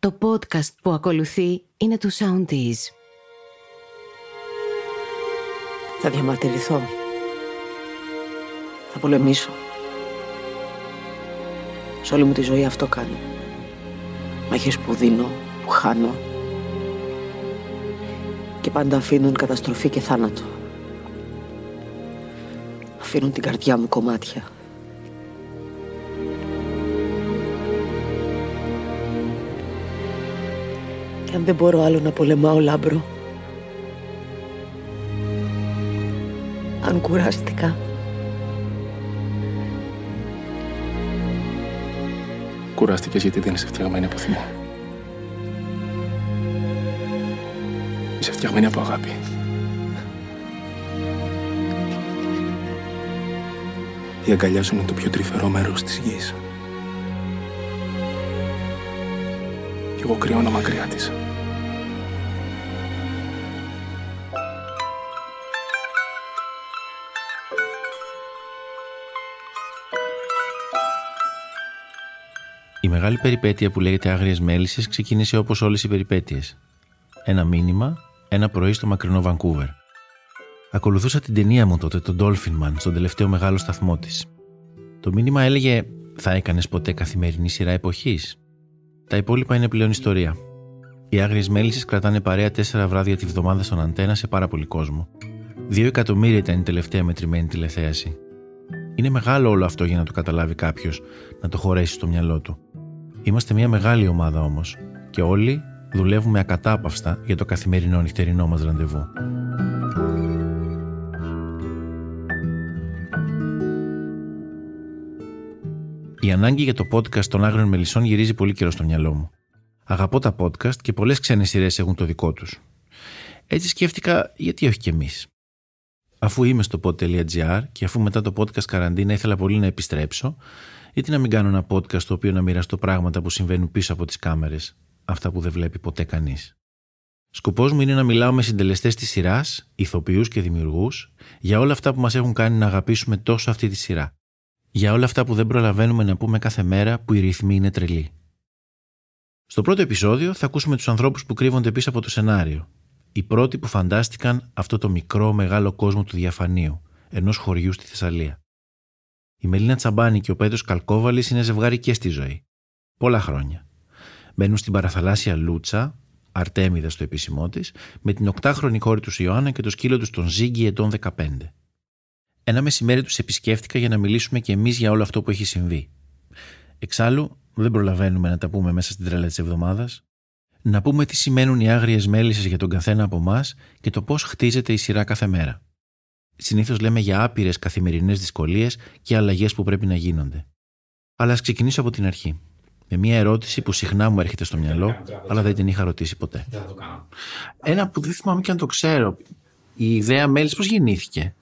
Το podcast που ακολουθεί είναι του Soundees. Θα διαμαρτυρηθώ. Θα πολεμήσω. Σε όλη μου τη ζωή αυτό κάνω. Μάχες που δίνω, που χάνω. Και πάντα αφήνουν καταστροφή και θάνατο. Αφήνουν την καρδιά μου κομμάτια. Και αν δεν μπορώ άλλο να πολεμάω λάμπρο. Αν κουράστηκα. Κουράστηκες γιατί δεν είσαι φτιαγμένη από θυμό. Είσαι φτιαγμένη από αγάπη. Η αγκαλιά σου είναι το πιο τρυφερό μέρος της γης. Κι εγώ κρυώνω μακριά της. Μεγάλη περιπέτεια που λέγεται Άγριες Μέλισσες ξεκίνησε όπως όλες οι περιπέτειες. Ένα μήνυμα, ένα πρωί στο μακρινό Βανκούβερ. Ακολουθούσα την ταινία μου τότε, τον Dolphin Man, στον τελευταίο μεγάλο σταθμό της. Το μήνυμα έλεγε: Θα έκανες ποτέ καθημερινή σειρά εποχής; Τα υπόλοιπα είναι πλέον ιστορία. Οι Άγριες Μέλισσες κρατάνε παρέα τέσσερα βράδια τη βδομάδα στον αντένα σε πάρα πολύ κόσμο. Δύο εκατομμύρια ήταν η τελευταία μετρημένη τηλεθέαση. Είναι μεγάλο όλο αυτό για να το καταλάβει κάποιος, να το χωρέσει στο μυαλό του. Είμαστε μια μεγάλη ομάδα όμως και όλοι δουλεύουμε ακατάπαυστα για το καθημερινό νυχτερινό μας ραντεβού. Η ανάγκη για το podcast των Άγριων Μελισσών γυρίζει πολύ καιρό στο μυαλό μου. Αγαπώ τα podcast και πολλές ξένες σειρές έχουν το δικό τους. Έτσι σκέφτηκα, γιατί όχι κι εμείς; Αφού είμαι στο pod.gr και αφού μετά το podcast καραντίνα ήθελα πολύ να επιστρέψω, γιατί να μην κάνω ένα podcast το οποίο να μοιραστώ πράγματα που συμβαίνουν πίσω από τις κάμερες, αυτά που δεν βλέπει ποτέ κανείς. Σκοπός μου είναι να μιλάω με συντελεστές της σειράς, ηθοποιούς και δημιουργούς, για όλα αυτά που μας έχουν κάνει να αγαπήσουμε τόσο αυτή τη σειρά. Για όλα αυτά που δεν προλαβαίνουμε να πούμε κάθε μέρα που οι ρυθμοί είναι τρελοί. Στο πρώτο επεισόδιο θα ακούσουμε τους ανθρώπους που κρύβονται πίσω από το σενάριο. Οι πρώτοι που φαντάστηκαν αυτό το μικρό μεγάλο κόσμο του διαφανείου, ενός χωριού στη Θεσσαλία. Η Μελίνα Τσαμπάνη και ο Πέτρος Καλκόβαλης είναι ζευγάρι και στη ζωή. Πολλά χρόνια. Μπαίνουν στην παραθαλάσσια Λούτσα, Αρτέμιδα στο επίσημό της, με την οκτάχρονη κόρη τους Ιωάννα και το σκύλο τους τον Ζήγκη ετών 15. Ένα μεσημέρι τους επισκέφτηκα για να μιλήσουμε και εμείς για όλο αυτό που έχει συμβεί. Εξάλλου, δεν προλαβαίνουμε να τα πούμε μέσα στην τρέλα της εβδομάδας. Να πούμε τι σημαίνουν οι άγριες μέλισσες για τον καθένα από εμάς και το πώς χτίζεται η σειρά κάθε μέρα. Συνήθως λέμε για άπειρες καθημερινές δυσκολίες και αλλαγές που πρέπει να γίνονται. Αλλά ας ξεκινήσω από την αρχή. Με μια ερώτηση που συχνά μου έρχεται στο μυαλό, αλλά δεν την είχα ρωτήσει ποτέ. Ένα που δεν θυμάμαι και αν το ξέρω. Η ιδέα μέλης πώς γεννήθηκε;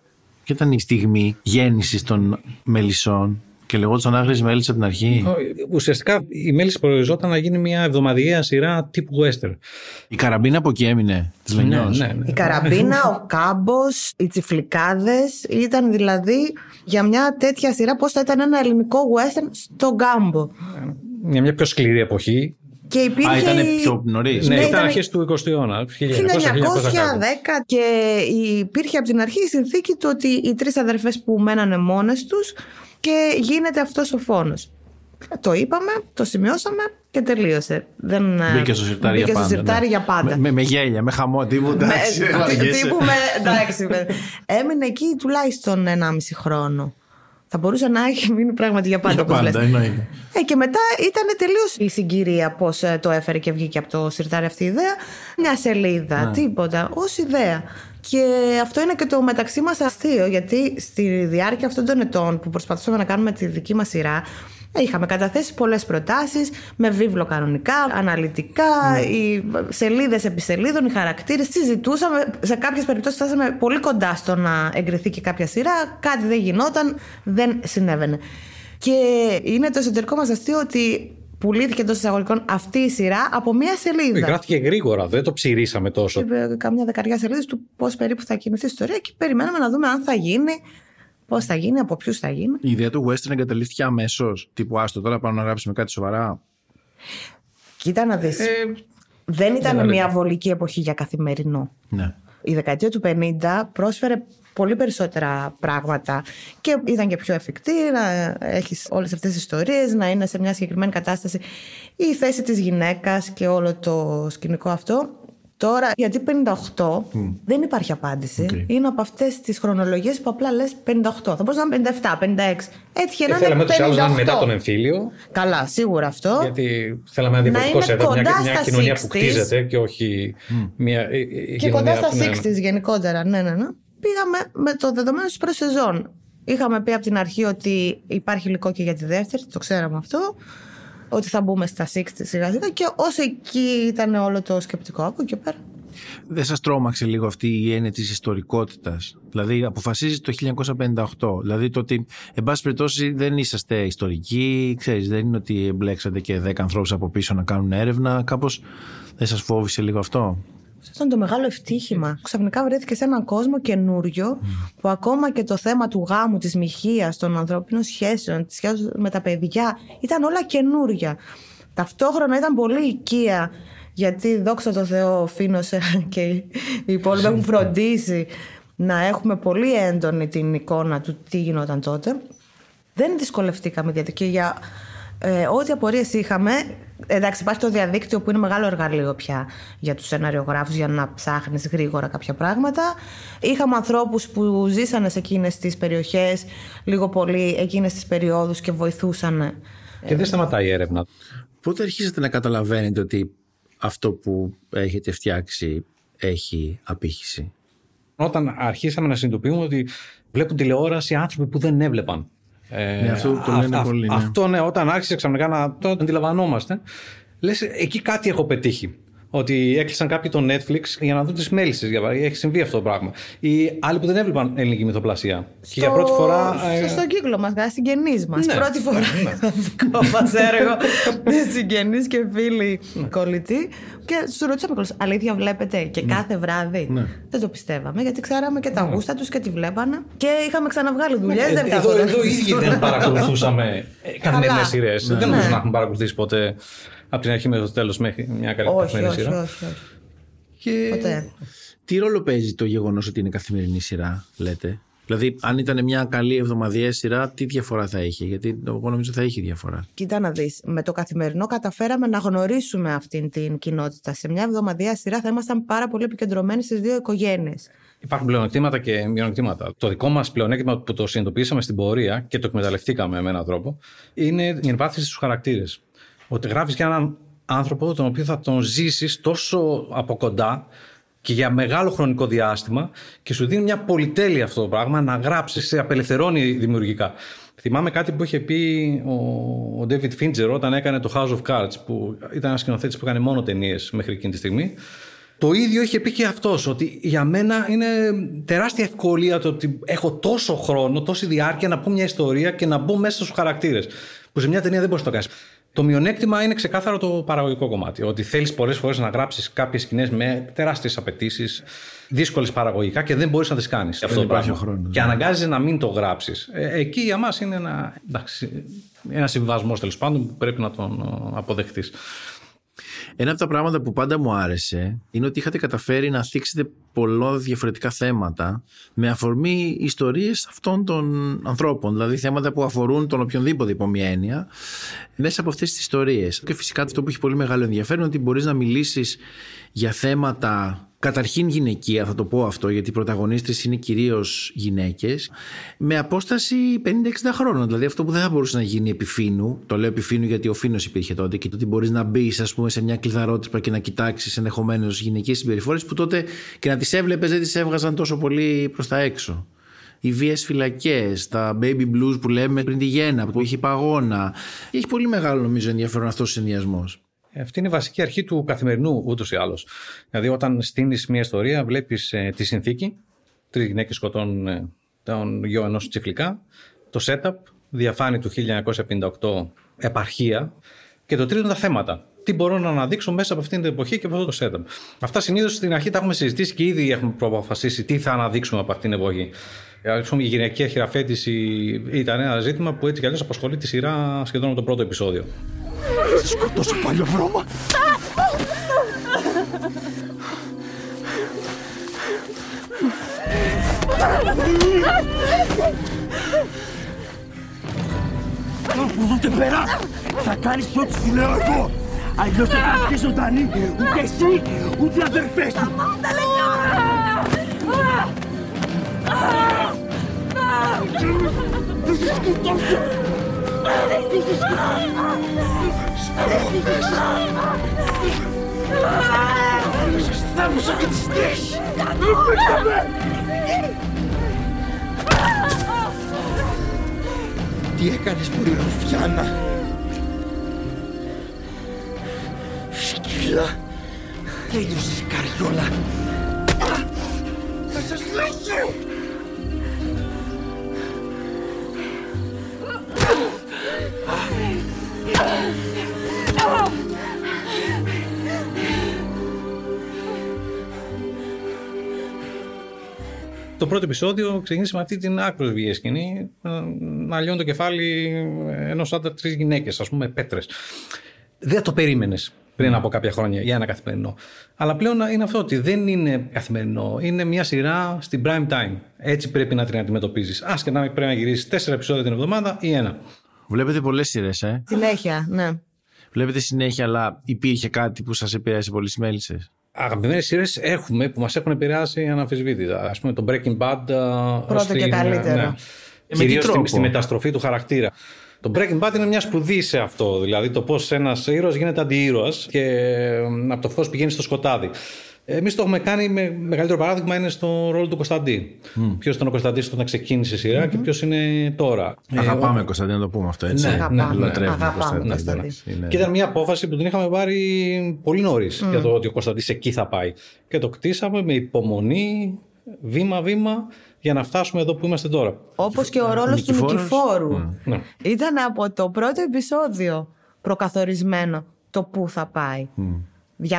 Ποια ήταν η στιγμή γέννησης των μελισσών; Και λεγόταν Άγριες Μέλισσε από την αρχή. Ουσιαστικά η Μέλισσε προοριζόταν να γίνει μια εβδομαδιαία σειρά τύπου western. Η καραμπίνα από εκεί έμεινε της Ναι, Λενιό. ναι, ναι. Η καραμπίνα, ο κάμπος, οι τσιφλικάδες ήταν δηλαδή για μια τέτοια σειρά πώς θα ήταν ένα ελληνικό western στο γκάμπο. Μια, μια πιο σκληρή εποχή. Και υπήρχε. Α, ήταν η- πιο νωρίς. Ναι, Ναι, ήταν ήταν- αρχές του 20ου αιώνα. 1900-1900 1910 και υπήρχε από την αρχή η συνθήκη του ότι οι τρεις αδερφές που μένανε μόνες τους και γίνεται αυτός ο φόνος. Το είπαμε, το σημειώσαμε και τελείωσε. Δεν, ε, Μπήκε στο σιρτάρι μπήκε για στο πάντα. σιρτάρι ναι. για πάντα. Με, με, με γέλια, με χαμό, τίποτα. Με- εντάξει, τι- βαριέσαι. τύπου με, εντάξει, με- έμεινε εκεί τουλάχιστον 1,5 χρόνο. Θα μπορούσε να έχει μείνει πράγματι για πάντα, Για όπως λες. πάντα, εννοείται. Ε, και μετά ήταν τελείως η συγκυρία πώς το έφερε και βγήκε από το σιρτάρι αυτή η ιδέα. Μια σελίδα, τίποτα, ως ιδέα. Και αυτό είναι και το μεταξύ μας αστείο, γιατί στη διάρκεια αυτών των ετών που προσπαθούσαμε να κάνουμε τη δική μας σειρά, Είχαμε καταθέσει πολλές προτάσεις με βίβλο κανονικά, αναλυτικά, οι σελίδες επί σελίδων, οι χαρακτήρες. Συζητούσαμε, σε κάποιες περιπτώσεις φτάσαμε πολύ κοντά στο να εγκριθεί και κάποια σειρά. Κάτι δεν γινόταν, δεν συνέβαινε. Και είναι το εσωτερικό μας αστείο ότι πουλήθηκε εντός εισαγωγικών αυτή η σειρά από μία σελίδα. Γράφτηκε γρήγορα, δεν το ψηρίσαμε τόσο. Και Καμιά δεκαριά σελίδες του πώς περίπου θα κινηθεί η ιστορία και περιμέναμε να δούμε αν θα γίνει, πώς θα γίνει, από ποιους θα γίνει. Η ιδέα του western εγκαταλείφθηκε αμέσως. Τύπου άστο τώρα πάμε να γράψουμε κάτι σοβαρά. Κοίτα να δεις. Ε, δεν ήταν δεν μια αρέσει. βολική εποχή για καθημερινό. Ναι. Η δεκαετία του 50 πρόσφερε πολύ περισσότερα πράγματα και ήταν και πιο εφικτή να έχεις όλες αυτές τις ιστορίες, να είναι σε μια συγκεκριμένη κατάσταση η θέση της γυναίκας και όλο το σκηνικό αυτό. Τώρα, γιατί 58 δεν υπάρχει απάντηση. Οκ. Είναι από αυτές τις χρονολογίες που απλά λες 58. Θα μπορούσε να είναι 57, 56. Έτυχε Και να θέλαμε είναι ούτως ή άλλως να είναι 58. μετά τον εμφύλιο, Καλά, σίγουρα αυτό. γιατί θέλαμε ένα Να διαφορετικό είναι setup, μια, κοντά μια στα κοινωνία που 60s. χτίζεται και όχι μια ε, ε, Και κοντά κοινωνία στα που είναι- 60s γενικότερα, ναι, ναι, ναι. Πήγαμε με το δεδομένο της προσεζόν. Είχαμε πει από την αρχή ότι υπάρχει υλικό και για τη δεύτερη, το ξέραμε αυτό. Ότι θα μπούμε στα 60 σιγά σιγά και όσο εκεί ήταν όλο το σκεπτικό από εκεί και πέρα. Δεν σας τρόμαξε λίγο αυτή η έννοια της ιστορικότητας; Δηλαδή αποφασίζεις το 1958. Δηλαδή το ότι, εν πάση περιπτώσει, δεν είσαστε ιστορικοί, ξέρεις, δεν είναι ότι εμπλέξατε και 10 ανθρώπους από πίσω να κάνουν έρευνα. Κάπως δεν σας φόβησε λίγο αυτό; Αυτό ήταν το μεγάλο ευτύχημα. Ξαφνικά βρέθηκε σε έναν κόσμο καινούριο που ακόμα και το θέμα του γάμου, της μοιχείας, των ανθρωπίνων σχέσεων, της σχέσης με τα παιδιά ήταν όλα καινούρια. Ταυτόχρονα ήταν πολύ οικία γιατί δόξα τω Θεώ ο Φίνος ε, και οι υπόλοιποι έχουν φροντίσει να έχουμε πολύ έντονη την εικόνα του τι γινόταν τότε. Δεν δυσκολευτήκαμε γιατί και για ε, ό,τι απορίες είχαμε. Εντάξει, υπάρχει το διαδίκτυο που είναι μεγάλο εργαλείο πια για τους σεναριογράφους για να ψάχνεις γρήγορα κάποια πράγματα. Είχαμε ανθρώπους που ζήσανε σε εκείνες τις περιοχές λίγο πολύ εκείνες τις περιόδους και βοηθούσαν. Και δεν σταματάει η έρευνα. Πότε αρχίσατε να καταλαβαίνετε ότι αυτό που έχετε φτιάξει έχει απήχηση; Όταν αρχίσαμε να συνειδητοποιούμε ότι βλέπουν τηλεόραση άνθρωποι που δεν έβλεπαν. Ε, Ναι, αυτό το λένε πολύ, ναι. Αυτό ναι, όταν άρχισε ξαφνικά να το αντιλαμβανόμαστε, λες, εκεί κάτι έχω πετύχει. Ότι έκλεισαν κάποιοι το Netflix για να δουν τις μέλισσε. Έχει συμβεί αυτό το πράγμα. Ή άλλοι που δεν έβλεπαν ελληνική μυθοπλασία. Και για πρώτη φορά. ε, στο, στον κύκλο μας, στα συγγενείς μας. Ναι. Πρώτη φορά δικό μας έργο. Συγγενεί και φίλοι κολλητοί. Και του ρωτήσαμε κιόλας, Αλήθεια, βλέπετε και κάθε βράδυ; Δεν το πιστεύαμε, γιατί ξέραμε και τα γούστα τους και τη βλέπανε. Και είχαμε ξαναβγάλει δουλειές. Ε, δεν εδώ, καθόταν. εδώ οι ίδιοι δεν παρακολουθούσαμε καθημερινές Καλά. σειρές. Ναι. Δεν νομίζω Ναι. να έχουμε παρακολουθήσει ποτέ από την αρχή μέχρι το τέλος μέχρι μια καλή όχι, καθημερινή όχι, σειρά. όχι, όχι. Και Ποτέ. τι ρόλο παίζει το γεγονός ότι είναι καθημερινή σειρά, λέτε; Δηλαδή, αν ήταν μια καλή εβδομαδιαία σειρά, τι διαφορά θα είχε; Γιατί εγώ νομίζω θα είχε διαφορά. Κοίτα να δεις, με το καθημερινό καταφέραμε να γνωρίσουμε αυτήν την κοινότητα. Σε μια εβδομαδιαία σειρά θα ήμασταν πάρα πολύ επικεντρωμένοι στις δύο οικογένειες. Υπάρχουν πλεονεκτήματα και μειονεκτήματα. Το δικό μας πλεονέκτημα που το συνειδητοποίησαμε στην πορεία και το εκμεταλλευτήκαμε με έναν τρόπο είναι η εμβάθυνση στους χαρακτήρες. Ότι γράφεις για έναν άνθρωπο τον οποίο θα τον ζήσεις τόσο από κοντά και για μεγάλο χρονικό διάστημα και σου δίνει μια πολυτέλεια αυτό το πράγμα να γράψεις, σε απελευθερώνει δημιουργικά. Θυμάμαι κάτι που είχε πει ο, ο David Fincher όταν έκανε το House of Cards, που ήταν ένας σκηνοθέτης που έκανε μόνο ταινίες μέχρι εκείνη τη στιγμή. Το ίδιο είχε πει και αυτός, ότι για μένα είναι τεράστια ευκολία το ότι έχω τόσο χρόνο, τόση διάρκεια να πω μια ιστορία και να μπω μέσα στους χαρακτήρες. Που σε μια ταινία δεν μπορείς να το κάνεις. Το μειονέκτημα είναι ξεκάθαρο το παραγωγικό κομμάτι. Ότι θέλεις πολλές φορές να γράψεις κάποιες σκηνές με τεράστιες απαιτήσεις, δύσκολες παραγωγικά και δεν μπορείς να τις κάνεις. Αυτό το υπάρχει πράγμα. ο χρόνος, Και ναι. αναγκάζει να μην το γράψεις. εκεί για μας είναι ένα, εντάξει, ένα συμβιβασμός τέλος πάντων που πρέπει να τον αποδεχτείς. Ένα από τα πράγματα που πάντα μου άρεσε είναι ότι είχατε καταφέρει να θίξετε πολλά διαφορετικά θέματα με αφορμή ιστορίες αυτών των ανθρώπων. Δηλαδή θέματα που αφορούν τον οποιονδήποτε υπό μια έννοια μέσα από αυτές τις ιστορίες. Και φυσικά αυτό που έχει πολύ μεγάλο ενδιαφέρον είναι ότι μπορείς να μιλήσεις για θέματα Καταρχήν γυναικεία, θα το πω αυτό, γιατί οι πρωταγωνίστρες είναι κυρίως γυναίκες, με απόσταση 50-60 χρόνων. Δηλαδή αυτό που δεν θα μπορούσε να γίνει επί φίνου, το λέω επί φίνου γιατί ο φίνος υπήρχε τότε και το ότι μπορείς να μπεις ας πούμε, σε μια κλειδαρότρυπα και να κοιτάξεις ενδεχομένως γυναικείες συμπεριφορές που τότε και να τις έβλεπες δεν τις έβγαζαν τόσο πολύ προς τα έξω. Οι βίε φυλακές, τα baby blues που λέμε πριν τη γέννα, που έχει παγώνα. Έχει πολύ μεγάλο νομίζω ενδιαφέρον αυτός ο συνδυασμός. Αυτή είναι η βασική αρχή του καθημερινού ούτως ή άλλως. Δηλαδή, όταν στείνεις μια ιστορία, βλέπεις τη συνθήκη. Τρει γυναίκε σκοτώνουν ε, τον γιο ενός τσιφλικά. Το setup, διαφάνει του 1958, επαρχία. Και το τρίτο είναι τα θέματα. Τι μπορώ να αναδείξω μέσα από αυτήν την εποχή και από αυτό το setup. Αυτά συνήθως στην αρχή τα έχουμε συζητήσει και ήδη έχουμε αποφασίσει τι θα αναδείξουμε από αυτήν την εποχή. Ας πούμε, η γυναικεία χειραφέτηση ήταν ένα ζήτημα που έτσι κι αλλιώς απασχολεί τη σειρά σχεδόν με το πρώτο επεισόδιο. Σε σκοτώσω πάλι βρώμα. Από πέρα θα κάνεις το ό,τι σου λέω εγώ. Αλλιώς δεν θα είσαι ζωντανή ούτε εσύ ούτε αδερφές σου. Σταμάτα, Λεγιόρα! Θα σε σκοτώσω! Θα μου και τις τρεις. Τι έκανες που Ρουφιάνα. Σκύλα. Τέλειωσες καριόλα. Θα σας λύσω. Πρώτο επεισόδιο ξεκίνησε με αυτή την άκρο βίαιη σκηνή. ε, Να λιώνει το κεφάλι ενός άντρα τρεις γυναίκες, ας πούμε, πέτρες. Δεν το περίμενες πριν από κάποια χρόνια για ένα καθημερινό. Αλλά πλέον είναι αυτό ότι δεν είναι καθημερινό. Είναι μια σειρά στην prime time. Έτσι πρέπει να την αντιμετωπίζεις. Άσχετα να πρέπει να γυρίσεις τέσσερα επεισόδια την εβδομάδα ή ένα. Βλέπετε πολλές σειρές, ε. Συνέχεια, ναι. Βλέπετε συνέχεια, αλλά υπήρχε κάτι που σας επηρέασε πολύ στι μέλισσες; Αγαπημένες σειρές έχουμε που μας έχουν επηρεάσει αναμφισβήτητα. Α πούμε το Breaking Bad. Πρώτο και καλύτερο. με τι Κυρίως τρόπο; στη, στη μεταστροφή του χαρακτήρα. Το Breaking Bad είναι μια σπουδή σε αυτό. Δηλαδή το πώς ένας ήρωας γίνεται αντιήρωας και ε, από το φως πηγαίνει στο σκοτάδι. Εμείς το έχουμε κάνει με μεγαλύτερο παράδειγμα είναι στο ρόλο του Κωνσταντί. Ποιος ήταν ο Κωνσταντί όταν ξεκίνησε η σειρά και ποιος είναι τώρα. Ε, Αγαπάμε, ο- Κωνσταντίνα, να το πούμε αυτό έτσι. Ναι, Αγαπάμε, ναι, Λατρεύουμε αγαπάμε Κωνσταντίνα, Κωνσταντίνα. εντάξει, είναι- Και ήταν μια απόφαση που την είχαμε πάρει πολύ νωρίς για το ότι ο Κωνσταντή εκεί θα πάει. Και το κτίσαμε με υπομονή, βήμα-βήμα, για να φτάσουμε εδώ που είμαστε τώρα. Όπως και ο ρόλος του Νικηφόρος. Νικηφόρου. Ναι. Ήταν από το πρώτο επεισόδιο προκαθορισμένο το πού θα πάει. 200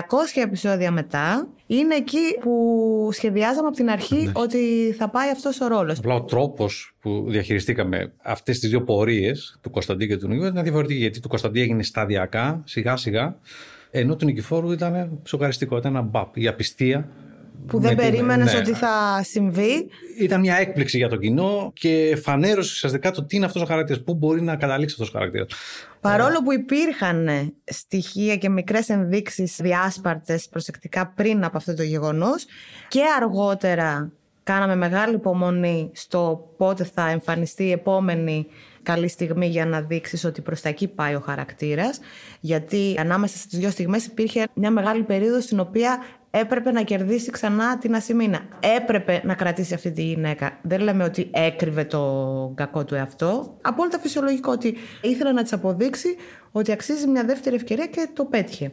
επεισόδια μετά είναι εκεί που σχεδιάζαμε από την αρχή ότι θα πάει αυτός ο ρόλος. Απλά ο τρόπος που διαχειριστήκαμε αυτές τις δύο πορείες του Κωνσταντή και του Νικηφόρου ήταν διαφορετική. Γιατί του Κωνσταντή έγινε σταδιακά, σιγά-σιγά, ενώ του Νικηφόρου ήταν σοκαριστικό. Ήταν ένα μπαπ, η απιστία. Που δεν με την- περίμενες ναι. ότι θα συμβεί. Ήταν μια έκπληξη για το κοινό και φανέρωσε ουσιαστικά το τι είναι αυτός ο χαρακτήρας, πού μπορεί να καταλήξει αυτός ο χαρακτήρας. Παρόλο που υπήρχαν ε, στοιχεία και μικρές ενδείξεις διάσπαρτες προσεκτικά πριν από αυτό το γεγονός και αργότερα κάναμε μεγάλη υπομονή στο πότε θα εμφανιστεί η επόμενη καλή στιγμή για να δείξεις ότι προς τα εκεί πάει ο χαρακτήρας γιατί ανάμεσα στις δύο στιγμές υπήρχε μια μεγάλη περίοδος στην οποία έπρεπε να κερδίσει ξανά την Ασημίνα. Έπρεπε να κρατήσει αυτή τη γυναίκα. Δεν λέμε ότι έκρυβε το κακό του εαυτό. Απόλυτα φυσιολογικό ότι ήθελε να της αποδείξει ότι αξίζει μια δεύτερη ευκαιρία και το πέτυχε.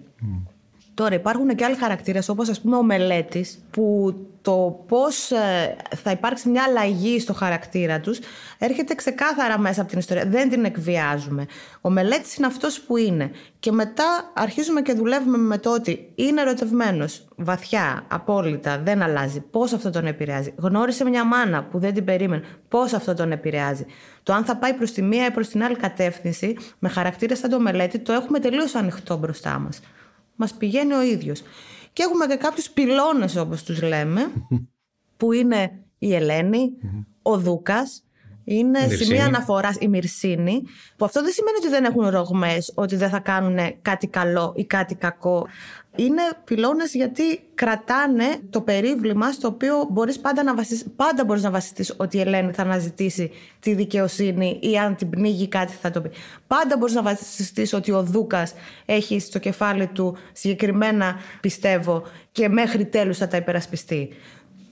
Τώρα υπάρχουν και άλλοι χαρακτήρες όπως ας πούμε ο μελέτης που το πώς ε, θα υπάρξει μια αλλαγή στο χαρακτήρα τους έρχεται ξεκάθαρα μέσα από την ιστορία. Δεν την εκβιάζουμε. Ο μελέτης είναι αυτός που είναι και μετά αρχίζουμε και δουλεύουμε με το ότι είναι ερωτευμένος βαθιά, απόλυτα, δεν αλλάζει. Πώς αυτό τον επηρεάζει. Γνώρισε μια μάνα που δεν την περίμενε. Πώς αυτό τον επηρεάζει. Το αν θα πάει προς τη μία ή προς την άλλη κατεύθυνση με χαρακτήρες σαν το μελέτη το έχουμε τελείως ανοιχτό μπροστά μας μας πηγαίνει ο ίδιος. Και έχουμε και κάποιους πυλώνες όπως τους λέμε, που είναι η Ελένη, ο Δούκας, είναι Μυρσίνη. σημεία αναφοράς η Μυρσίνη, που αυτό δεν σημαίνει ότι δεν έχουν ρογμές, ότι δεν θα κάνουν κάτι καλό ή κάτι κακό. Είναι πυλώνες γιατί κρατάνε το περίβλημα στο οποίο μπορείς πάντα να βασιστείς, πάντα μπορείς να βασιστείς ότι η Ελένη θα αναζητήσει τη δικαιοσύνη ή αν την πνίγει κάτι θα το πει. Πάντα μπορείς να βασιστείς ότι ο Δούκας έχει στο κεφάλι του συγκεκριμένα πιστεύω και μέχρι τέλους θα τα υπερασπιστεί.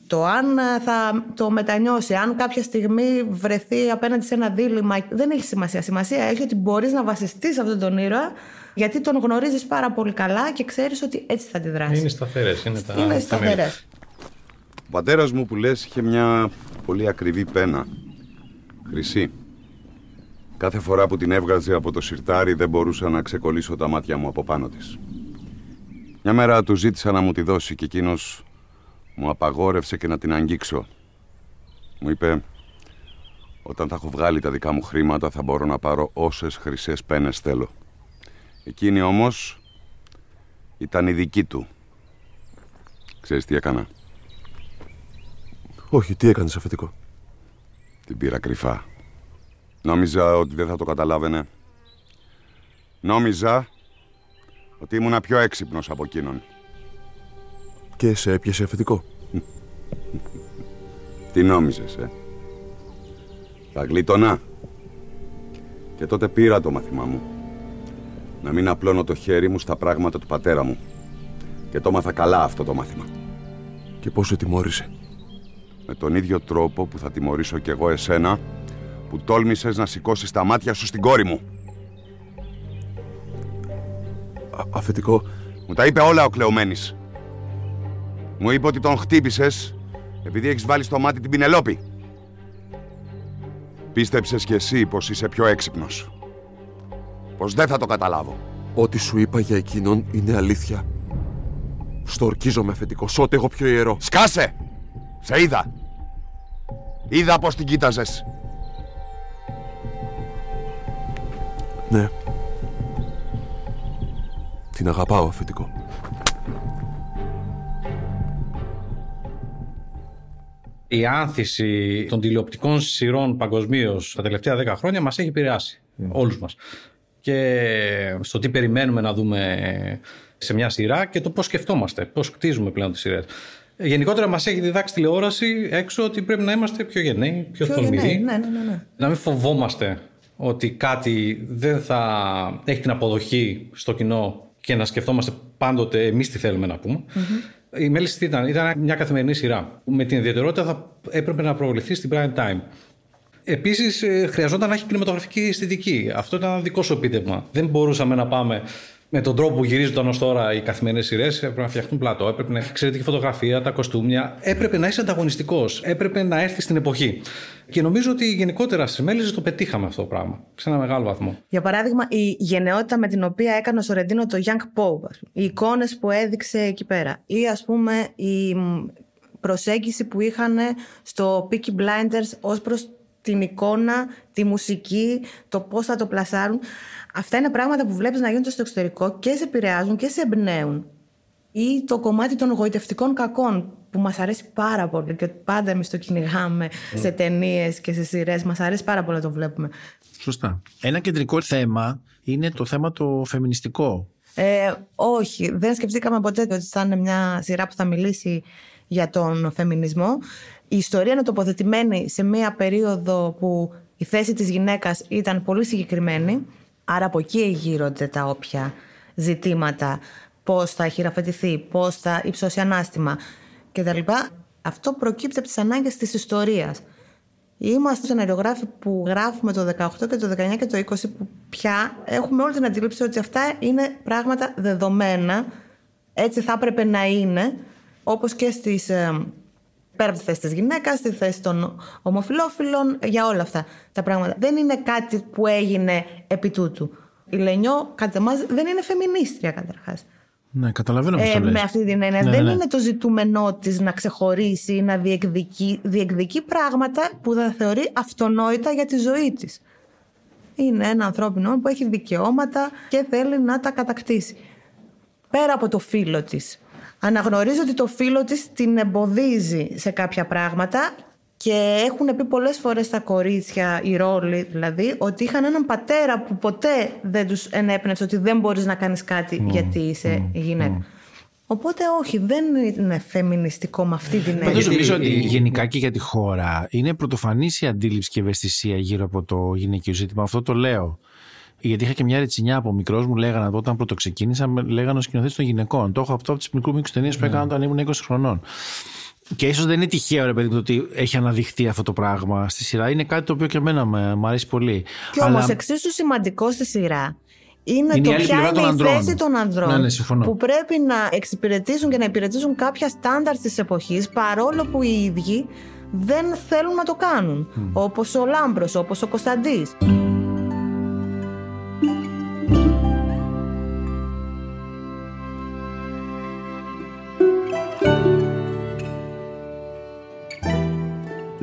Το αν ε, θα το μετανιώσει, αν κάποια στιγμή βρεθεί απέναντι σε ένα δίλημα, δεν έχει σημασία. Σημασία έχει ότι μπορείς να βασιστείς σε αυτόν τον ήρωα, γιατί τον γνωρίζεις πάρα πολύ καλά και ξέρεις ότι έτσι θα αντιδράσει. Είναι σταθερές. Είναι, τα Είναι τα σταθερές. Ο πατέρας μου που λες είχε μια πολύ ακριβή πένα. Χρυσή. Κάθε φορά που την έβγαζε από το σιρτάρι δεν μπορούσα να ξεκολλήσω τα μάτια μου από πάνω της. Μια μέρα του ζήτησα να μου τη δώσει και εκείνος μου απαγόρευσε και να την αγγίξω. Μου είπε όταν θα έχω βγάλει τα δικά μου χρήματα θα μπορώ να πάρω όσες χρυσές πένες θέλω. Εκείνη όμως ήταν η δική του. Ξέρεις τι έκανα; Όχι, τι έκανες αφεντικό; Την πήρα κρυφά. Νόμιζα ότι δεν θα το καταλάβαινε. Νόμιζα ότι ήμουνα πιο έξυπνος από εκείνον. Και σε έπιασε αφεντικό. Τι νόμιζες, ε; Θα γλίτωνα; Και τότε πήρα το μάθημά μου. Να μην απλώνω το χέρι μου στα πράγματα του πατέρα μου. Και το μάθα καλά αυτό το μάθημα. Και πώς σε τιμώρησε; Με τον ίδιο τρόπο που θα τιμωρήσω κι εγώ εσένα που τόλμησες να σηκώσεις τα μάτια σου στην κόρη μου. Α, αφεντικό, Μου τα είπε όλα ο Κλεωμένης. Μου είπε ότι τον χτύπησες επειδή έχεις βάλει στο μάτι την Πινελόπη. Πίστεψες κι εσύ πως είσαι πιο έξυπνος. Πως δεν θα το καταλάβω. ό,τι σου είπα για εκείνον είναι αλήθεια. Στο ορκίζομαι αφεντικό, ό,τι έχω πιο ιερό. Σκάσε! Σε είδα! Είδα πως την κοίταζες. Ναι. Την αγαπάω αφεντικό. Η άνθηση των τηλεοπτικών σειρών παγκοσμίως τα τελευταία 10 χρόνια μας έχει επηρεάσει. Όλους μας. Και στο τι περιμένουμε να δούμε σε μια σειρά και το πώς σκεφτόμαστε, πώς κτίζουμε πλέον τις σειρές. Γενικότερα μας έχει διδάξει τηλεόραση έξω ότι πρέπει να είμαστε πιο γενναίοι, πιο, Πιο τολμηροί. γενναίοι, ναι, ναι, ναι, ναι. Να μην φοβόμαστε ότι κάτι δεν θα έχει την αποδοχή στο κοινό και να σκεφτόμαστε πάντοτε εμείς τι θέλουμε να πούμε. Η Μέλιστη τι ήταν, ήταν μια καθημερινή σειρά. Με την ιδιαιτερότητα θα έπρεπε να προβληθεί στην prime time. Επίσης, χρειαζόταν να έχει κινηματογραφική αισθητική. Αυτό ήταν ένα δικό σου επίτευγμα. Δεν μπορούσαμε να πάμε με τον τρόπο που γυρίζονταν ως τώρα οι καθημερινές σειρές. Έπρεπε να φτιαχτούν πλατό, έπρεπε να έχει εξαιρετική φωτογραφία, τα κοστούμια. Έπρεπε να είσαι ανταγωνιστικός. Έπρεπε να έρθεις στην εποχή. Και νομίζω ότι γενικότερα στι Μέλισσε το πετύχαμε αυτό το πράγμα. Σε ένα μεγάλο βαθμό. Για παράδειγμα, η γενναιότητα με την οποία έκανε ο Σορεντίνο το Young Pope, ας πούμε. οι εικόνες που έδειξε εκεί πέρα. Ή ας πούμε η μ, προσέγγιση που είχαν στο Peaky Blinders ως προς την εικόνα, τη μουσική, το πώς θα το πλασάρουν. Αυτά είναι πράγματα που βλέπεις να γίνονται στο εξωτερικό και σε επηρεάζουν και σε εμπνέουν. Ή το κομμάτι των γοητευτικών κακών που μας αρέσει πάρα πολύ και πάντα εμείς το κυνηγάμε σε ταινίες και σε σειρές. Μας αρέσει πάρα πολύ να το βλέπουμε. Σωστά. Ένα κεντρικό θέμα είναι το θέμα το φεμινιστικό. Ε, όχι, δεν σκεφτήκαμε ποτέ ότι θα είναι μια σειρά που θα μιλήσει για τον φεμινισμό. Η ιστορία είναι τοποθετημένη σε μια περίοδο που η θέση της γυναίκας ήταν πολύ συγκεκριμένη, άρα από εκεί γύρονται τα όποια ζητήματα, πώς θα χειραφετηθεί, πώς θα υψώσει ανάστημα κτλ. Αυτό προκύπτει από τις ανάγκες της ιστορίας. Είμαστε σεναριογράφοι που γράφουμε το 18 και το 19 και το 20 που πια έχουμε όλη την αντίληψη ότι αυτά είναι πράγματα δεδομένα. Έτσι θα έπρεπε να είναι, όπως και στις, ε, πέρα από τη θέση της γυναίκας, στη θέση των ομοφιλόφιλων, για όλα αυτά τα πράγματα. Δεν είναι κάτι που έγινε επί τούτου. Η Λενιό, κατά εμάς, δεν είναι φεμινίστρια καταρχάς. Ναι, καταλαβαίνω πώς Ε, το λες. με αυτή την έννοια. Ναι, δεν ναι, ναι. είναι το ζητούμενό της να ξεχωρίσει ή να διεκδικεί, διεκδικεί πράγματα που θα θεωρεί αυτονόητα για τη ζωή της. Είναι ένα ανθρώπινο όν που έχει δικαιώματα και θέλει να τα κατακτήσει. Πέρα από το φίλο της. Αναγνωρίζει ότι το φίλο της την εμποδίζει σε κάποια πράγματα και έχουν πει πολλές φορές τα κορίτσια, οι ρόλοι δηλαδή, ότι είχαν έναν πατέρα που ποτέ δεν τους ενέπνευσε ότι δεν μπορείς να κάνεις κάτι γιατί είσαι γυναίκα. Οπότε όχι, δεν είναι φεμινιστικό με αυτή την έννοια. Πάντως γιατί- νομίζω ότι γενικά και για τη χώρα είναι πρωτοφανής η αντίληψη και ευαισθησία γύρω από το γυναικείο ζήτημα. Αυτό το λέω. Γιατί είχα και μια ρετσινιά από μικρός μου, λέγανε όταν πρώτο ξεκίνησα, με λέγανε ο σκηνοθέτης των γυναικών. Το έχω αυτό από τις μικρού μήκου ταινίε που έκανα όταν ήμουν 20 χρονών. Και ίσως δεν είναι τυχαίο, ρε παιδί μου, το ότι έχει αναδειχθεί αυτό το πράγμα στη σειρά. Είναι κάτι το οποίο και εμένα με- μου αρέσει πολύ. Και όμως εξίσου σημαντικό στη σειρά είναι, Είναι η το άλλη ποια πλευρά είναι των η ανδρών. θέση των ανδρών Ναι, ναι, συμφωνώ. που πρέπει να εξυπηρετήσουν και να υπηρετήσουν κάποια στάνταρ της εποχής παρόλο που οι ίδιοι δεν θέλουν να το κάνουν. Όπως ο Λάμπρος, όπως ο Κωνσταντής.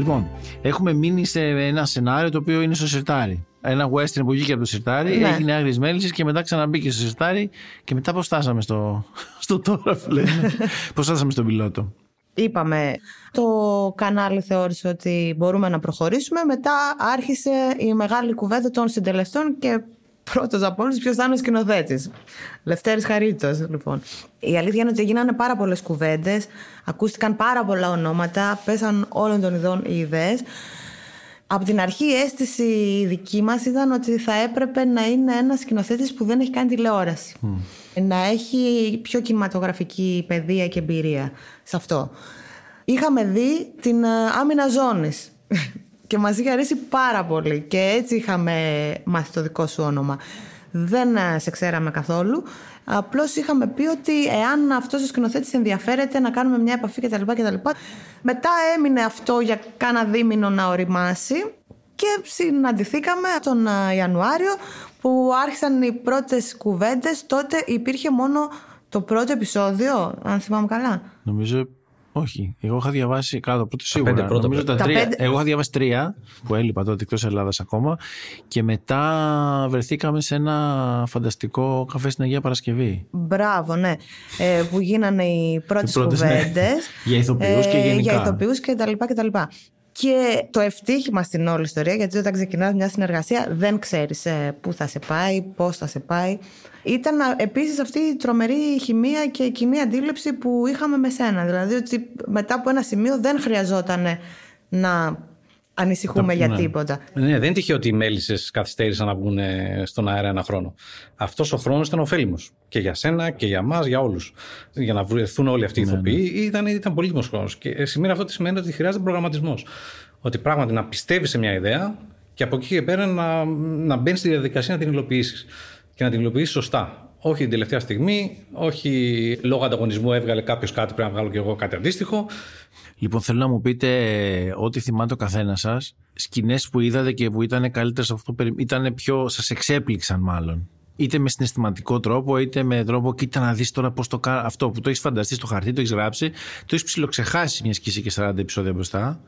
Λοιπόν, έχουμε μείνει σε ένα σενάριο το οποίο είναι στο Σιρτάρι. Ένα western που βγήκε από το Σιρτάρι, Ναι. έγινε άγριε μέλισσε και μετά ξαναμπήκε στο Σιρτάρι και μετά πώ φτάσαμε στο, στο τώρα, που λένε. πώ φτάσαμε στον πιλότο. Είπαμε, το κανάλι θεώρησε ότι μπορούμε να προχωρήσουμε. Μετά άρχισε η μεγάλη κουβέντα των συντελεστών και πρώτος από όλους ποιος θα είναι ο σκηνοθέτης. Λευτέρης Χαρίτος, λοιπόν. Η αλήθεια είναι ότι γίνανε πάρα πολλές κουβέντες, ακούστηκαν πάρα πολλά ονόματα, πέσαν όλων των ειδών οι ιδέες. Από την αρχή η αίσθηση δική μας ήταν ότι θα έπρεπε να είναι ένας σκηνοθέτης που δεν έχει κάνει τηλεόραση. Να έχει πιο κινηματογραφική παιδεία και εμπειρία σε αυτό. Είχαμε δει την ε, άμυνα ζώνης και μας είχε αρέσει πάρα πολύ και έτσι είχαμε μάθει το δικό σου όνομα. Δεν ε, σε ξέραμε καθόλου. Απλώς είχαμε πει ότι εάν αυτός ο σκηνοθέτης ενδιαφέρεται να κάνουμε μια επαφή κτλ. κτλ. Μετά έμεινε αυτό για κάνα δίμηνο να οριμάσει και συναντηθήκαμε τον ε, Ιανουάριο που άρχισαν οι πρώτες κουβέντες. Τότε υπήρχε μόνο το πρώτο επεισόδιο, αν θυμάμαι καλά. Νομίζω όχι. Εγώ είχα διαβάσει κάτω πρώτο σίγουρα. πέντε πρώτα Νομίζω τα Τα τρία. πέντε- Εγώ είχα διαβάσει τρία που έλειπα τότε εκτός Ελλάδας ακόμα. Και μετά βρεθήκαμε σε ένα φανταστικό καφέ στην Αγία Παρασκευή. Μπράβο, ναι. Ε, που γίνανε οι πρώτες Οι πρώτες, ναι. κουβέντες. Για ηθοποιούς και γενικά. Για ηθοποιούς και τα λοιπά και τα λοιπά. Και το ευτύχημα στην όλη ιστορία, γιατί όταν ξεκινάς μια συνεργασία δεν ξέρεις ε, πού θα σε πάει, πώς θα σε πάει. Ήταν α, επίσης αυτή η τρομερή χημεία και κοινή αντίληψη που είχαμε με σένα. Δηλαδή ότι μετά από ένα σημείο δεν χρειαζόταν να ανησυχούμε για ναι. τίποτα. Ναι, δεν είναι τυχαίο ότι οι μέλισσες καθυστέρησαν να βγουν ε, στον αέρα ένα χρόνο. Αυτός ο χρόνος ήταν ωφέλιμος. Και για σένα και για εμά, για όλους. Για να βρεθούν όλοι αυτοί οι ηθοποιοί ήταν, ήταν πολύτιμος χρόνος. Και ε, σημαίνει αυτό τι σημαίνει ότι χρειάζεται προγραμματισμός. Ότι πράγματι να πιστεύεις σε μια ιδέα και από εκεί και πέρα να, να μπαίνεις στη διαδικασία να την υλοποιήσεις. Και να την υλοποιήσεις σωστά. Όχι την τελευταία στιγμή, όχι λόγω ανταγωνισμού έβγαλε κάποιος κάτι, πρέπει να βγάλω και εγώ κάτι αντίστοιχο. Λοιπόν, θέλω να μου πείτε ε, ό,τι θυμάται ο καθένας σας. Σκηνές που είδατε και που ήταν καλύτερες από αυτό που περι- ήταν πιο. σας εξέπληξαν μάλλον; Είτε με συναισθηματικό τρόπο, είτε με τρόπο. Κοίτα να δεις τώρα πώς το κάνω. Αυτό που το έχεις φανταστεί στο χαρτί, το έχεις γράψει, το έχεις ψιλοξεχάσει μια σκήση και 40 επεισόδια μπροστά.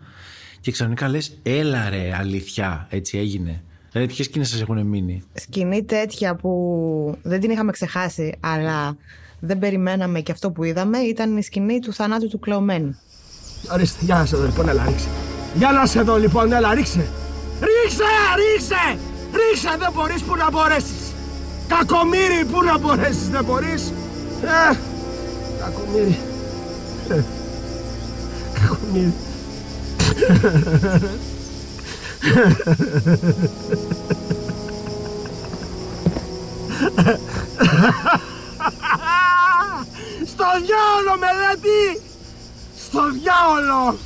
Και ξαφνικά λες, έλα ρε, αλήθεια, έτσι έγινε. Δηλαδή, ποιες σκηνές σας έχουν μείνει; σκηνή τέτοια που δεν την είχαμε ξεχάσει, αλλά δεν περιμέναμε και αυτό που είδαμε, ήταν η σκηνή του θανάτου του κλεωμένου. Ορίστε, για να σε δω λοιπόν, έλα ρίξε. Για να σε δω λοιπόν, έλα ρίξε. Ρίξε, ρίξε. Ρίξε, δεν μπορείς που να μπορέσεις. Κακομύρι, που να μπορέσεις, δεν μπορείς. Ε, κακομύρι. Ε, κακομύρι. Στο διάολο, μελέτη! Στο διάολο!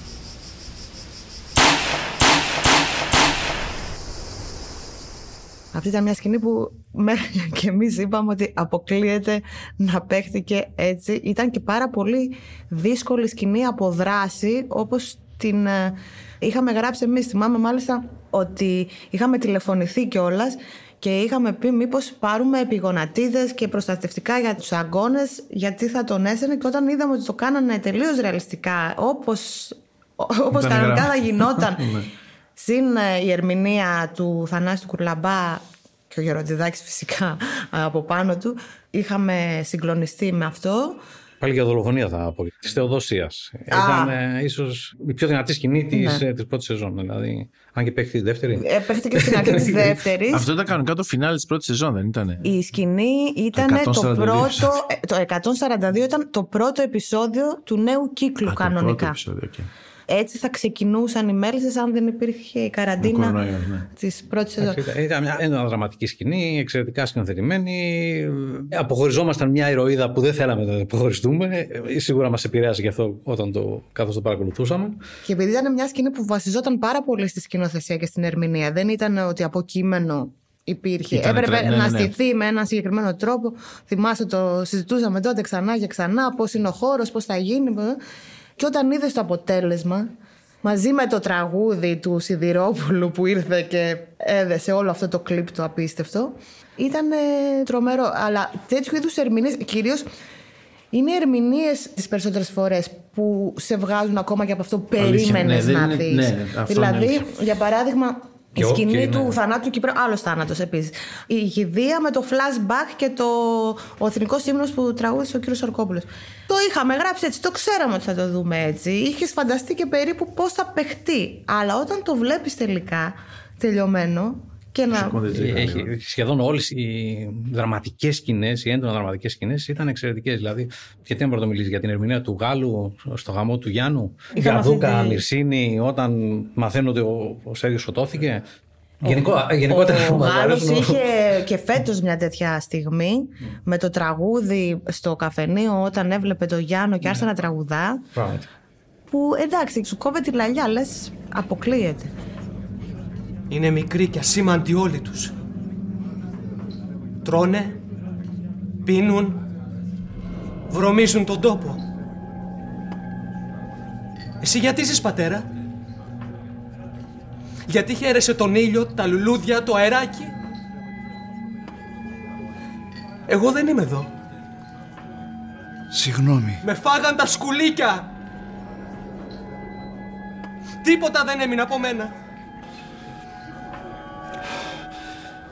Αυτή ήταν μια σκηνή που μέχρι και εμείς είπαμε ότι αποκλείεται να παίχτηκε έτσι. Ήταν και πάρα πολύ δύσκολη σκηνή από δράση όπως την ε, είχαμε γράψει εμείς. Θυμάμαι μάλιστα ότι είχαμε τηλεφωνηθεί κιόλας και είχαμε πει μήπως πάρουμε επιγονατίδες και προστατευτικά για τους αγκώνες γιατί θα τον έσαινε και όταν είδαμε ότι το κάνανε τελείως ρεαλιστικά όπως, όπως Ήταν κανονικά γραμ- θα γινόταν Ναι. Συν ε, η ερμηνεία του Θανάση του Κουρλαμπά και ο Γεροντιδάκης φυσικά ε, από πάνω του, είχαμε συγκλονιστεί με αυτό. Πάλι για δολοφονία θα πω. Της Θεοδοσίας. Ήταν ε, ίσως η πιο δυνατή σκηνή της Ναι. της πρώτης σεζόν. Δηλαδή, αν και παίχτη τη δεύτερη. Ε, Παίχτηκε στην αρχή της δεύτερης. Αυτό ήταν κανονικά το φινάλε της πρώτης σεζόν, δεν ήταν. Η σκηνή ήταν το, 142. πρώτο. ε, Το 142 ήταν το πρώτο επεισόδιο του νέου κύκλου κανονικά. Έτσι θα ξεκινούσαν οι μέλισσες αν δεν υπήρχε η καραντίνα κορονοϊός, ναι. της πρώτης σεζόν. Ήταν- Ήταν μια ένα δραματική σκηνή, εξαιρετικά σκηνοθετημένη. Αποχωριζόμασταν μια ηρωίδα που δεν θέλαμε να αποχωριστούμε. Ε, Σίγουρα μας επηρέασε γι' αυτό όταν το, καθώς το παρακολουθούσαμε. Και επειδή ήταν μια σκηνή που βασιζόταν πάρα πολύ στη σκηνοθεσία και στην ερμηνεία, δεν ήταν ότι από κείμενο υπήρχε. Ήτανε Έπρεπε τρε- ναι, να ναι, ναι. στηθεί με έναν συγκεκριμένο τρόπο. Θυμάστε το συζητούσαμε τότε ξανά και ξανά, πώς είναι ο χώρος, πώς θα γίνει. Πώς- Και όταν είδες το αποτέλεσμα, μαζί με το τραγούδι του Σιδηρόπουλου που ήρθε και έδεσε όλο αυτό το κλιπ το απίστευτο, ήταν ε, τρομερό. Αλλά τέτοιου είδους ερμηνείες, κυρίως είναι ερμηνείες τις περισσότερες φορές που σε βγάζουν ακόμα και από αυτό που Αλήθεια, περίμενες ναι, δεν να είναι- δει. ναι, αυτό είναι δηλαδή, αλήθεια. για παράδειγμα, Η Και ο- σκηνή και του είναι- θανάτου του Κυπρέου, άλλος θάνατος επίσης. Η γηδεία με το flashback και το ο εθνικός ύμνο που τραγούδισε ο κύριος Σορκόπουλο. Το είχαμε γράψει έτσι, το ξέραμε ότι θα το δούμε έτσι. Είχες φανταστεί και περίπου πώς θα παιχτεί. Αλλά όταν το βλέπεις τελικά τελειωμένο και να. Έχει, σχεδόν όλες οι δραματικές σκηνές, οι έντονα δραματικές σκηνές ήταν εξαιρετικές. Δηλαδή, γιατί να πρωτομιλήσει για την ερμηνεία του Γάλλου στο γαμό του Γιάννου, Είχαμε για Δούκα, αυτή τη- Μυρσίνη, όταν μαθαίνουν ότι ο, ο Σέργιο σκοτώθηκε. Γενικό, γενικότερα ο μας Γάλλος αρέσουν- είχε και φέτος μια τέτοια στιγμή με το τραγούδι στο καφενείο όταν έβλεπε το Γιάννο και άρχισε να τραγουδά Πράγματι. που εντάξει σου κόβε τη λαλιά λες αποκλείεται Είναι μικροί και ασήμαντοι όλοι τους. Τρώνε, πίνουν, βρωμίζουν τον τόπο. Εσύ γιατί ζεις πατέρα; Γιατί χαίρεσαι τον ήλιο, τα λουλούδια, το αεράκι; Εγώ δεν είμαι εδώ. Συγγνώμη. Με φάγαν τα σκουλίκια. Τίποτα δεν έμεινε από μένα.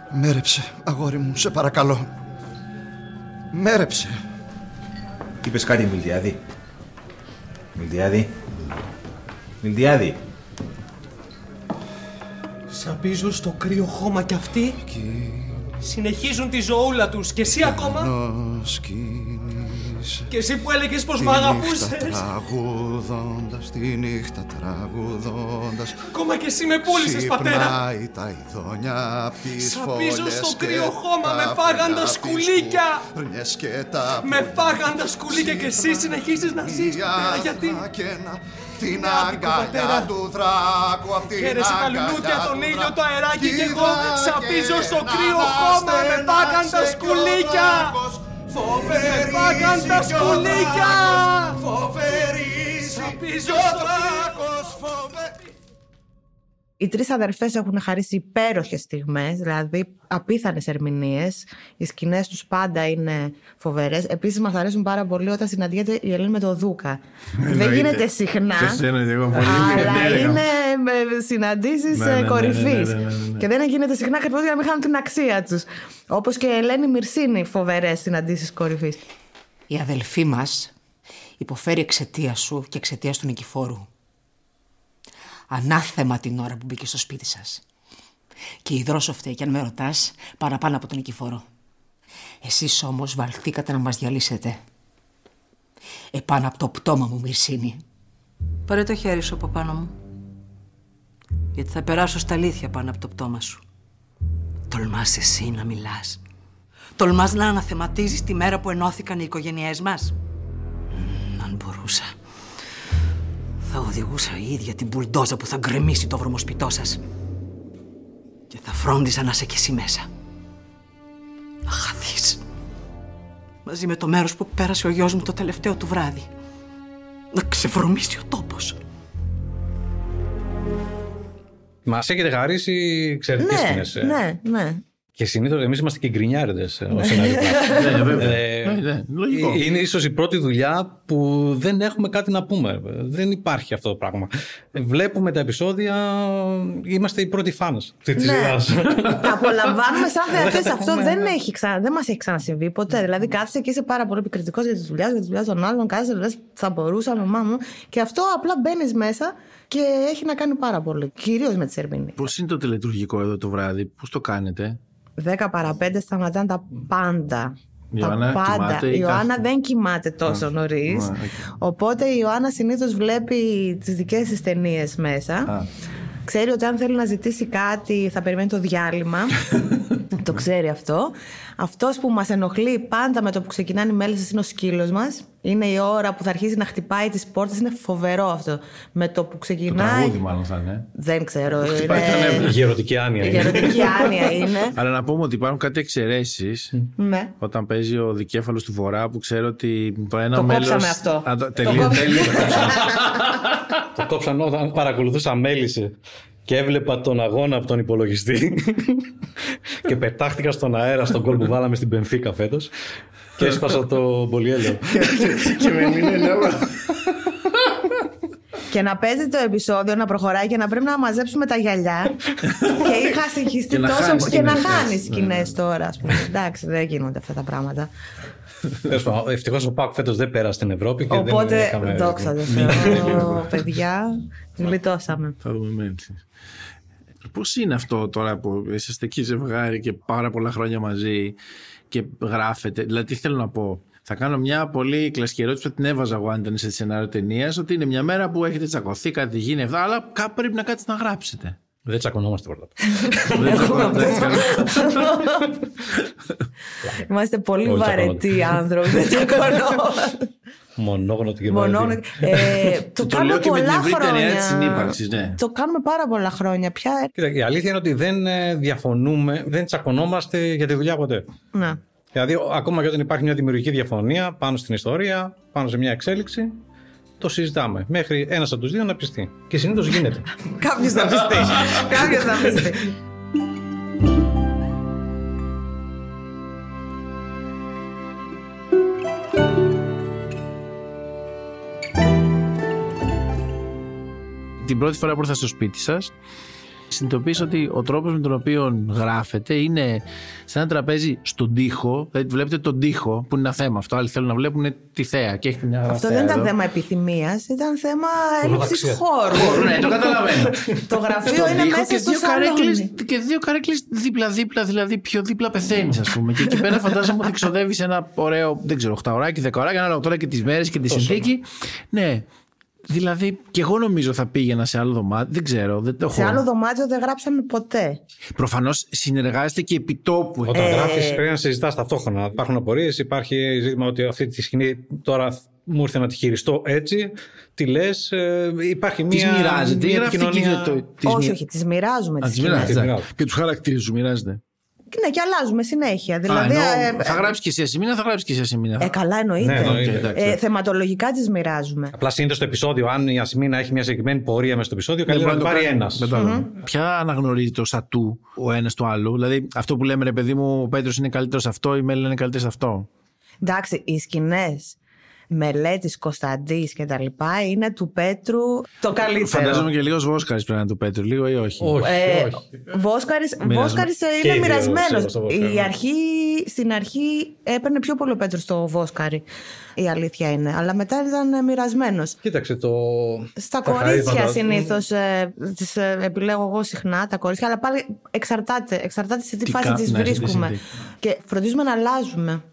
Μέρεψε, αγόρι μου, σε παρακαλώ. Μέρεψε. Είπες κάτι, Μιλτιάδη. Μιλτιάδη. Μιλτιάδη. Σαπίζω στο κρύο χώμα κι αυτοί συνεχίζουν τη ζωούλα τους και εσύ ακόμα; Νοσκίνησε. Και εσύ που έλεγες πως Τη μ' αγαπούσες νύχτα τραγουδώντας, τη νύχτα τραγουδώντας ακόμα και εσύ με πούλησες πατέρα Ξυπνάει τα ειδόνια απ' τις Σαπίζω φωλιές στο και κρύο χώμα, τα με φάγαν τα πουλιά σκουλίκια. τις πουρνιές και τα με πουλιά. φάγαν τα σκουλίκια και εσύ συνεχίζεις να ζεις πατέρα γιατί; Και να την άδικο, πατέρα. αγκαλιά του δράκου απ' την Χαίρεσαι τα αγκαλιά λουλούδια, τον του ήλιο, δράκου. το αεράκι κι εγώ Κοίτα σαπίζω και στο να κρύο χώμα, με φάγαν τα στενάξε σκουλίκια. Κι ο δράκος. Φοβερή Με φάγαν τα κι ο σκουλίκια. δράκος, Φοβερή Σαπίζω κι ο στο δράκος, φοβερή Οι τρεις αδερφές έχουν χαρίσει υπέροχες στιγμές, δηλαδή απίθανες ερμηνείες. Οι σκηνές τους πάντα είναι φοβερές. Επίσης μας αρέσουν πάρα πολύ όταν συναντιέται η Ελένη με το Δούκα. Δεν γίνεται συχνά, Σε εννοείται, εγώ πολύ αλλά μικρή, είναι με συναντήσεις Ναι, ναι, ε, ναι, κορυφής. ναι, ναι, ναι, ναι, ναι. Και δεν γίνεται συχνά ακριβώς για να μην χάνουν την αξία τους. Όπως και η Ελένη Μυρσίνη, φοβερές συναντήσεις κορυφής. Η αδελφή μας υποφέρει εξαιτίας σου και εξαιτίας του νικηφόρου. Ανάθεμα την ώρα που μπήκε στο σπίτι σας. Και η δρόσο φταίει, και αν με ρωτάς, παραπάνω από τον νικηφόρο. Εσείς όμως βαλθήκατε να μας διαλύσετε. Επάνω από το πτώμα μου, Μυρσίνη. Πάρε το χέρι σου από πάνω μου. Γιατί θα περάσω στα αλήθεια πάνω από το πτώμα σου. Τολμάς εσύ να μιλάς. Τολμάς να αναθεματίζεις τη μέρα που ενώθηκαν οι οικογένειές μας. Μμμ, αν μπορούσα. Θα οδηγούσα η ίδια την μπουλντόζα που θα γκρεμίσει το βρωμοσπιτό σας. Και θα φρόντιζα να είσαι κι εσύ μέσα. Να χαθείς. Μαζί με το μέρος που πέρασε ο γιος μου το τελευταίο του βράδυ. Να ξεβρωμίσει ο τόπος. Μα έχετε χαρίσει εξαιρετικέ Ναι, σκηνέ. ναι, ναι. Και συνήθως εμείς είμαστε και γκρινιάριδες ω Ναι, βέβαια. Ε, Ναι, ναι, λογικό. Είναι ίσως η πρώτη δουλειά που δεν έχουμε κάτι να πούμε. Δεν υπάρχει αυτό το πράγμα. Βλέπουμε τα επεισόδια, είμαστε οι πρώτοι φάνες της Ναι. σειρά. Τα απολαμβάνουμε σαν θεατές. Δεν Αυτό έχουμε- δεν, έχει ξα... δεν μας έχει ξανασυμβεί ποτέ. Δηλαδή, κάθεσαι και είσαι πάρα πολύ επικριτικός για τη δουλειάς, για τη δουλειάς των άλλων. Κάθεσαι, λες, θα μπορούσαμε, μάμου. Και αυτό απλά μπαίνεις μέσα και έχει να κάνει πάρα πολύ. Κυρίως με τι ερμηνείε. Πώς είναι το τελετουργικό εδώ το βράδυ, πώς το κάνετε; 10 παρα 5 σταματάνε τα πάντα. Η τα Ιωάννα πάντα. κοιμάται ή Η Ιωάννα κάθεται; δεν κοιμάται τόσο νωρίς. Α, οκ. Οπότε η Ιωάννα συνήθως βλέπει τις δικές της ταινίες μέσα. Α. Ξέρει ότι αν θέλει να ζητήσει κάτι θα περιμένει το διάλειμμα. το ξέρει αυτό. Αυτός που μας ενοχλεί πάντα με το που ξεκινάνε οι μέλισσε είναι ο σκύλος μας. Είναι η ώρα που θα αρχίσει να χτυπάει τις πόρτες. Είναι φοβερό αυτό. Με το που Το ξεκινάει. τραγούδι, μάλλον θα είναι. Δεν ξέρω. Πάει Είναι... η γερωτική άνοια. Η είναι. γερωτική άνοια είναι. Αλλά να πούμε ότι υπάρχουν κάτι εξαιρέσεις ναι. όταν παίζει ο δικέφαλος του Βορρά που ξέρω ότι το ένα Το μέλο. κόψαμε αυτό. Το Τελείω, κόψαμε. τελείω. Το κόψαν όταν παρακολουθούσα μέλισσε και έβλεπα τον αγώνα από τον υπολογιστή και πετάχτηκα στον αέρα στον κόλ που βάλαμε στην Πενφύκα φέτος και έσπασα το πολυέλαιο. Και με είναι λέω. και να παίζει το επεισόδιο, να προχωράει και να πρέπει να μαζέψουμε τα γυαλιά. και είχα συγχυστεί Και να τόσο. χάνεις και να σκηνές, χάνεις ναι. σκηνές τώρα, ας πούμε. Εντάξει, δεν γίνονται αυτά τα πράγματα. Ευτυχώς ο Πάκ φέτος δεν πέρασε στην Ευρώπη και δεν Οπότε, είχαμε. δόξα τω Θεώ, παιδιά, γλιτώσαμε. Θα δούμε Μένσης. Πώς είναι αυτό τώρα που είσαστε εκεί ζευγάρι και πάρα πολλά χρόνια μαζί και γράφετε; Δηλαδή, τι θέλω να πω. Θα κάνω μια πολύ κλασική ερώτηση που την έβαζα εγώ αν ήταν σε σενάριο ταινίας. Ότι είναι μια μέρα που έχετε τσακωθεί, κάτι γίνει αυτά, αλλά κάπου πρέπει να κάτσετε να γράψετε. Δεν τσακωνόμαστε πρώτα. Δεν τσακωνόμαστε, καλά. Είμαστε πολύ Όχι, βαρετοί άνθρωποι. Δεν τσακωνόμαστε. Μονόγνωτη και Μονόγνωτη. Ε, το το κάνουμε λέω και με την πολλά ευρύτερη έννοια χρόνια. της συνύπαρξης, ναι. Το κάνουμε πάρα πολλά χρόνια πια. Κοίτα, η αλήθεια είναι ότι δεν ε, διαφωνούμε, δεν τσακωνόμαστε για τη δουλειά ποτέ. Ναι. Δηλαδή, ο- ακόμα και όταν υπάρχει μια δημιουργική διαφωνία πάνω στην ιστορία, πάνω σε μια εξέλιξη, το συζητάμε. Μέχρι ένας από τους δύο να πιστεί. Και συνήθως γίνεται. Κάποιος θα πιστεί. Κάποιος θα πιστεί. Την πρώτη φορά που ήρθα στο σπίτι σας, συνειδητοποίησα ότι ο τρόπος με τον οποίο γράφετε είναι σε ένα τραπέζι στον τοίχο. Δηλαδή, βλέπετε τον τοίχο, που είναι ένα θέμα αυτό. Άλλοι θέλουν να βλέπουν τη θέα και έχει μια Αυτό θέα δεν ήταν εδώ. θέμα επιθυμίας, ήταν θέμα έλλειψης Χωροταξία. χώρου. Ναι, το καταλαβαίνω. Το γραφείο Στον είναι τοίχο μέσα και στο δύο καρέκλες, σαλόνι. και δύο καρέκλες δίπλα-δίπλα, δηλαδή πιο δίπλα πεθαίνεις, ας πούμε. και εκεί πέρα φαντάζομαι ότι ξοδεύεις ένα ωραίο, δεν ξέρω, 8 ωράκι, 10 ωράκι, ανάλογα τώρα και τις μέρες και τη συνθήκη. Ναι. Δηλαδή, και εγώ νομίζω θα πήγαινα σε άλλο δωμάτιο. Δεν ξέρω, δεν το έχω. Σε άλλο δωμάτιο δεν γράψαμε ποτέ. Προφανώς συνεργάζεστε και επί τόπου. Όταν Ε, γράφεις, πρέπει να συζητάς ταυτόχρονα. Υπάρχουν απορίες, υπάρχει ζήτημα ότι αυτή τη σκηνή τώρα μου ήρθε να τη χειριστώ έτσι. Τι λες, υπάρχει Τις μια. μοιράζετε ή μια γράφετε και επικοινωνία- το- τις όχι, μοι- όχι, τις μοιράζουμε Α, τις τις μοιράζετε, σκηνές. εντάξει. Και τους χαρακτήρες τους μοιράζετε. Ναι, και αλλάζουμε συνέχεια. Α, Δηλαδή. εννοώ, ε, θα γράψεις και εσύ ασημίνα, θα γράψεις και εσύ ασημίνα. ε, καλά εννοείται. Ναι, εννοείται. εντάξει. Ε, θεματολογικά τις μοιράζουμε. Απλά συνήθως το επεισόδιο, αν η Ασημίνα έχει μια συγκεκριμένη πορεία μέσα στο επεισόδιο, καλύτερα να Δεν το μπορεί πάρει το ένας. κάνει. Δεν το άλλο. Ποια αναγνωρίζει το σατού ο ένας του άλλου. Δηλαδή, αυτό που λέμε ρε παιδί μου, ο Πέτρος είναι καλύτερος σε αυτό, η Μέλη είναι καλύτερη σε αυτό. Εντάξει, οι σκηνές μελέτης Κωνσταντής και τα λοιπά είναι του Πέτρου το καλύτερο. Φαντάζομαι και λίγος Βόσκαρης πρέπει να είναι του Πέτρου, λίγο ή όχι; Όχι, Ε, όχι. Βόσκαρης, Μοιρασμένο. Βόσκαρης ε, Και οι είναι δύο μοιρασμένος. ξέρω στο Βόσκαρη, Η ναι. αρχή, στην αρχή έπαιρνε πιο πολύ ο Πέτρος στο Βόσκαρη. Η αλήθεια είναι. Αλλά μετά ήταν μοιρασμένος. Κοίταξε το. Στα τα κορίτσια χαρίσματα- συνήθως ε, τις ε, επιλέγω εγώ συχνά τα κορίτσια, αλλά πάλι εξαρτάται. Εξαρτάται σε τι, Τι φάση κα- τις ναι, σε τι βρίσκουμε. συνθήκη. Και φροντίζουμε να αλλάζουμε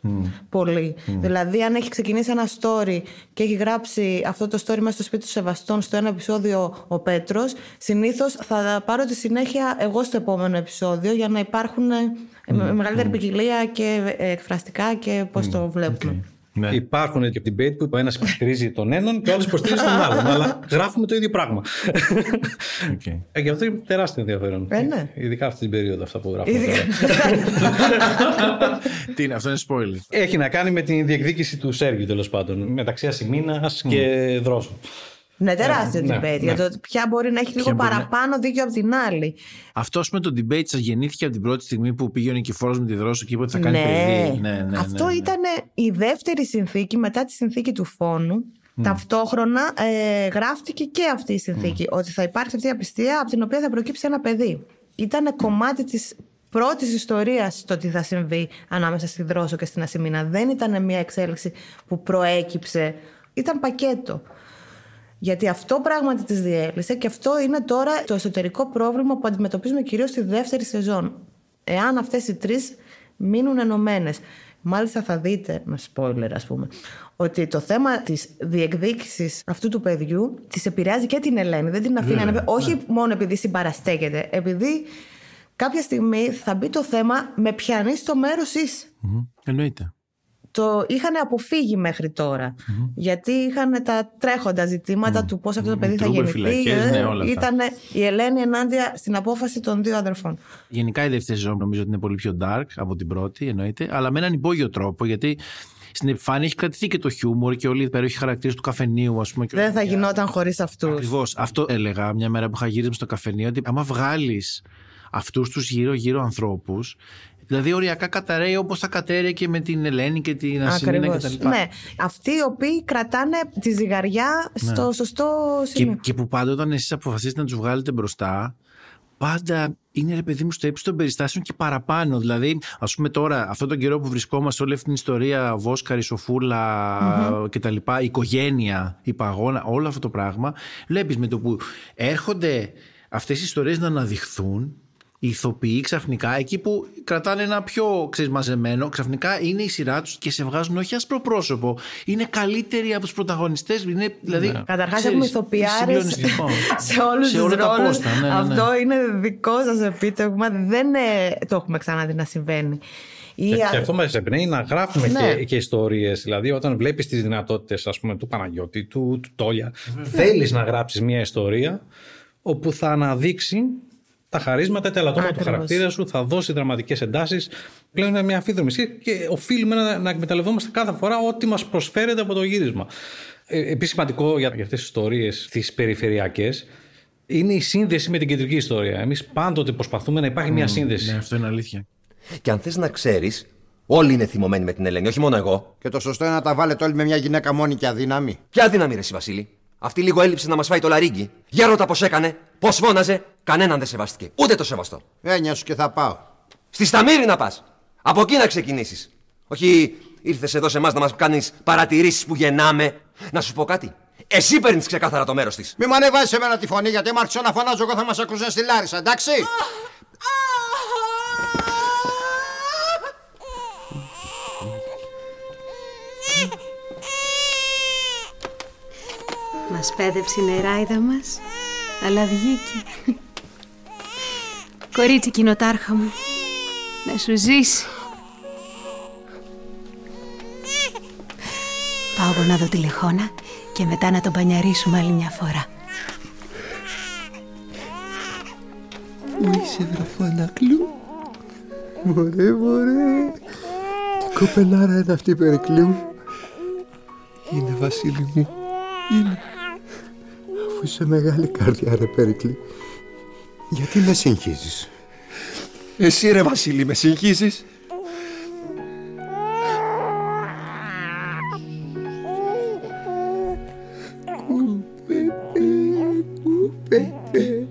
πολύ. Δηλαδή, αν έχει ξεκινήσει ένας story και έχει γράψει αυτό το story μέσα στο σπίτι του Σεβαστών στο ένα επεισόδιο ο Πέτρος, συνήθως θα πάρω τη συνέχεια εγώ στο επόμενο επεισόδιο για να υπάρχουν ε, με- μεγαλύτερη ποικιλία και ε, εκφραστικά και πώς το βλέπουμε. Ναι. Υπάρχουν και debate που ο ένας υποστηρίζει τον έναν και ο άλλος υποστηρίζει τον άλλον. αλλά γράφουμε το ίδιο πράγμα. Οκ. Ε, και αυτό είναι τεράστιο ενδιαφέρον. Ε, ναι. Ειδικά αυτή την περίοδο αυτά που γράφουμε. Ειδικά- τώρα. Τι είναι, αυτό είναι spoiler. Έχει να κάνει με την διεκδίκηση του Σέργιου τέλος πάντων. Μεταξύ Ασημίνας και Δρόσου. Ναι, τεράστιο Ναι, debate ναι. για το ποια μπορεί να έχει λίγο μπορεί να- παραπάνω δίκιο από την άλλη. Αυτό με το debate σας γεννήθηκε από την πρώτη στιγμή που πήγε ο Νικηφόρος με τη Δρόσο και είπε ότι θα κάνει ναι. παιδί. Ναι, ναι, ναι, Αυτό ναι. ήταν η δεύτερη συνθήκη μετά τη συνθήκη του φόνου. Ταυτόχρονα ε, γράφτηκε και αυτή η συνθήκη. Ότι θα υπάρξει αυτή η απιστία από την οποία θα προκύψει ένα παιδί. Ήταν κομμάτι της πρώτης ιστορίας το τι θα συμβεί ανάμεσα στη Δρόσο και στην Ασημίνα. Δεν ήταν μια εξέλιξη που προέκυψε. Ήταν πακέτο. Γιατί αυτό πράγματι τις διέλυσε και αυτό είναι τώρα το εσωτερικό πρόβλημα που αντιμετωπίζουμε κυρίως στη δεύτερη σεζόν. Εάν αυτές οι τρεις μείνουν ενωμένες. Μάλιστα θα δείτε, με spoiler ας πούμε, ότι το θέμα της διεκδίκησης αυτού του παιδιού της επηρεάζει και την Ελένη. Δεν την αφήνει να όχι μόνο επειδή συμπαραστέκεται, επειδή κάποια στιγμή θα μπει το θέμα με πιανεί στο μέρος είσαι Μμμ. Εννοείται. Το είχαν αποφύγει μέχρι τώρα. Γιατί είχαν τα τρέχοντα ζητήματα του πώς αυτό το παιδί θα Τρούμπερ, γεννηθεί. φυλακές, Ε, ναι, όλα αυτά. Ήταν η Ελένη ενάντια στην απόφαση των δύο αδερφών. Γενικά η δεύτερη σεζόν νομίζω ότι είναι πολύ πιο dark από την πρώτη, εννοείται, αλλά με έναν υπόγειο τρόπο γιατί στην επιφάνεια έχει κρατηθεί και το χιούμορ και όλοι οι υπέροχοι χαρακτήρε του καφενείου, ας πούμε. και- Δεν θα γινόταν χωρίς αυτούς. Ακριβώς. Αυτό έλεγα μια μέρα που είχα γύρισμα στο καφενείο ότι άμα βγάλεις αυτούς τους γύρω-γύρω ανθρώπους, Δηλαδή, οριακά καταραίει όπως θα κατέρεε και με την Ελένη και την Ασημίνα Ακριβώς. κτλ. Ναι, αυτοί οι οποίοι κρατάνε τη ζυγαριά στο Ναι. σωστό Και, σημείο. και που πάντα όταν εσείς αποφασίσετε να τους βγάλετε μπροστά, πάντα είναι ρε παιδί μου στο ύψος των περιστάσεων και παραπάνω. Δηλαδή, ας πούμε τώρα, αυτόν τον καιρό που βρισκόμαστε, όλη αυτή την ιστορία, Βόσκαρη, Σοφούλα Μμμ. κτλ., η οικογένεια, η παγώνα, όλο αυτό το πράγμα, βλέπεις με το που έρχονται αυτές οι ιστορίες να αναδειχθούν. Οι ηθοποιοί ξαφνικά, εκεί που κρατάνε ένα πιο ξέρεις, μαζεμένο, ξαφνικά είναι η σειρά τους και σε βγάζουν όχι άσπρο πρόσωπο. Είναι καλύτεροι από τους πρωταγωνιστές. Είναι, δηλαδή, Ναι. Καταρχάς ξέρεις, έχουμε ηθοποιάρες συγκλονιστικό. σε όλους Σε τους όλα τα ρόλους. πόστα, ναι, ναι, ναι. Αυτό είναι δικό σας επίτευγμα. Δεν ε, το έχουμε ξαναδεί να συμβαίνει. Ή Και, α- και αυτό μας εμπνέει να γράφουμε Ναι. και, και ιστορίες. Δηλαδή, όταν βλέπεις τις δυνατότητες του Παναγιώτη, του, του Τόλια, θέλεις να γράψεις μια ιστορία όπου θα αναδείξει τα χαρίσματα, τα ελαττώματα του Ακριβώς. χαρακτήρα σου, θα δώσει δραματικές εντάσεις. Πλέον είναι μια αμφίδρομη σχέση και οφείλουμε να, να εκμεταλλευόμαστε κάθε φορά ό,τι μας προσφέρεται από το γύρισμα. Ε, Επίσης, σημαντικό για, για αυτές τις ιστορίες, τις περιφερειακές, είναι η σύνδεση με την κεντρική ιστορία. Εμείς πάντοτε προσπαθούμε να υπάρχει μια σύνδεση. Ναι, αυτό είναι αλήθεια. Και αν θες να ξέρεις, όλοι είναι θυμωμένοι με την Ελένη, όχι μόνο εγώ. Και το σωστό είναι να τα βάλετε όλοι με μια γυναίκα μόνη και αδύναμη. Ποια δύναμη, ρε, εσύ, Βασίλη. Αυτή λίγο έλειψε να μας φάει το λαρίγκι. Για ρώτα πώς έκανε, πώς φώναζε, κανέναν δεν σεβάστηκε. Ούτε το σεβαστό. Έννοια σου και θα πάω. Στη Σταμύρη να πας. Από εκεί να ξεκινήσεις. Όχι ήρθες εδώ σε εμάς να μας κάνεις παρατηρήσεις που γεννάμε. Να σου πω κάτι. Εσύ παίρνεις ξεκάθαρα το μέρος της. Μη μου ανεβάζει εμένα τη φωνή γιατί άμα άρχισα να φωνάζω εγώ θα μας ακούσουν στη Λάρισα, εντάξει; Μας πέδεψε η νεράιδα μας, αλλά βγήκε. Κορίτσι κοινοτάρχα μου, να σου ζήσει. Πάω εγώ να δω τη λεχόνα και μετά να τον πανιαρίσουμε άλλη μια φορά. Πού είσαι βραφανάκλου Μωρέ μωρέ Τι κοπελάρα είναι αυτή η Περικλή μου Είναι Βασίλη μου Είναι Αφού είσαι μεγάλη καρδιά ρε Περικλή Γιατί με συγχύζεις; Εσύ ρε Βασίλη με συγχύζεις; Κουπέπε, κουπέπε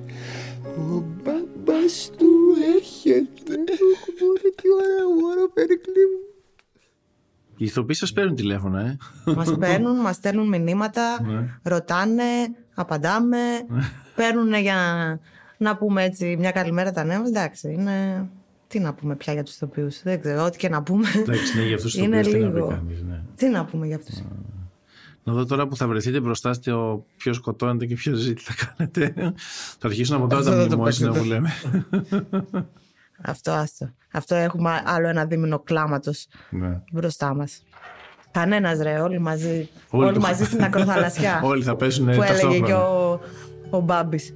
Ο μπαμπάς του έρχεται Μωρέ τι ωραία μωρό Περικλή μου Οι ηθοποιοί σας παίρνουν τηλέφωνα, ε. Μας παίρνουν, μας στέλνουν μηνύματα, Ναι. ρωτάνε, απαντάμε. παίρνουν για να, να πούμε έτσι μια καλημέρα τα νέα μας. Εντάξει, είναι. Τι να πούμε πια για τους ηθοποιούς. Δεν ξέρω, ό,τι και να πούμε. Εντάξει, ναι, για αυτούς τους είναι ηθοποιούς τι να πει λίγο. κανείς, ναι. Τι να πούμε για αυτούς. Να δω τώρα που θα βρεθείτε μπροστά στο ποιος σκοτώνεται και ποιος ζει, τι θα κάνετε. θα αρχίσουν από τώρα Αυτό τα δεν το μνημόσυνα παίξετε. που λέμε. Αυτό, άστο. Αυτό έχουμε άλλο ένα δίμηνο κλάματος ναι. μπροστά μας. Κανένας ρε, όλοι μαζί. Όλοι Όλοι, το- μαζί στην ακροθαλασσιά. Όλοι θα πέσουν Που έλεγε ταυτόχρονα. και ο, ο Μπάμπης.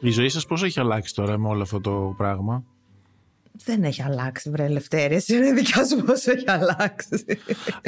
Η ζωή σας πώς έχει αλλάξει τώρα με όλο αυτό το πράγμα; Δεν έχει αλλάξει, βρε Ελευθέρη. Είναι δικιά σου πώς έχει αλλάξει.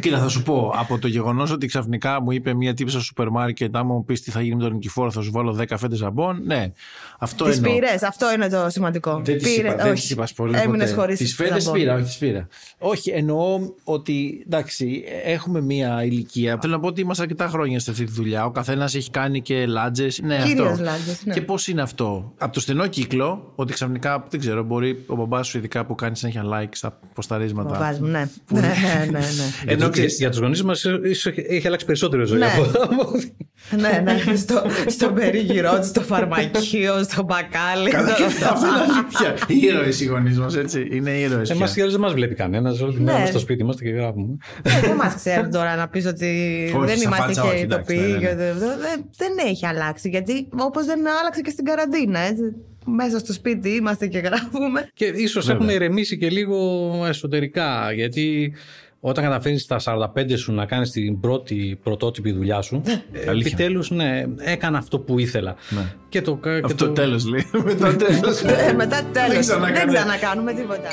Κοίτα, θα σου πω, από το γεγονός ότι ξαφνικά μου είπε μία τύπη στο σούπερ μάρκετ, άμα μου πεις τι θα γίνει με τον Νικηφόρο, θα σου βάλω 10 φέτε ζαμπόν. Ναι, αυτό Τις εννοώ. πήρες, αυτό είναι το σημαντικό. Δεν τη είπα, δεν της είπα πολύ Έμεινες ποτέ. χωρίς. Τις φέτες πήρα, όχι τις πήρα. Όχι, εννοώ ότι εντάξει, έχουμε μία ηλικία. Θέλω να πω ότι είμαστε αρκετά χρόνια σε αυτή τη δουλειά. Ο καθένας έχει κάνει και λάτζες. Ναι, Κυρίως αυτό. λάτζες, ναι. Και πώς είναι αυτό; Από το στενό κύκλο, ότι ξαφνικά δεν ξέρω, μπορεί ο μπαμπάς σου ειδικά που κάνει συνέχεια like στα ποσταρίσματα. Μπαμπάς μου, ναι. ναι, ναι, ναι, ναι. Για, Ενώ τους- ξέρεις- για τους γονείς μας έχει αλλάξει περισσότερο η ζωή. Ναι. από- ναι, ναι. Στο, στο περίγυρό του, στο φαρμακείο, στο μπακάλι. Καλά, στο- και αυτό είναι αλήθεια. Οι ήρωες οι γονείς μας, έτσι. Είναι ήρωες. Εμάς και δεν μας βλέπει κανένας. Όλη τη Ναι. μέρα είμαστε στο σπίτι είμαστε και γράφουμε. Ε, Δεν μας ξέρει τώρα να πεις ότι Όχι, δεν στα είμαστε φάτσα και όχι, εντάξει, ηθοποιοί. ναι, ναι, και δεν- δεν- Δεν έχει αλλάξει. Γιατί όπως δεν άλλαξε και στην καραντίνα. έτσι. Μέσα στο σπίτι είμαστε και γράφουμε. Και ίσως Βέβαια. έχουμε ηρεμήσει και λίγο εσωτερικά. Γιατί όταν καταφέρει στα 45 σου να κάνεις την πρώτη πρωτότυπη δουλειά σου, επιτέλους ναι, έκανα αυτό που ήθελα. Και το, και Αυτό το... τέλος λέει. Μετά τέλος. Ε, Μετά τέλος. Δεν Δεν ξανακάνε. ξανακάνουμε τίποτα.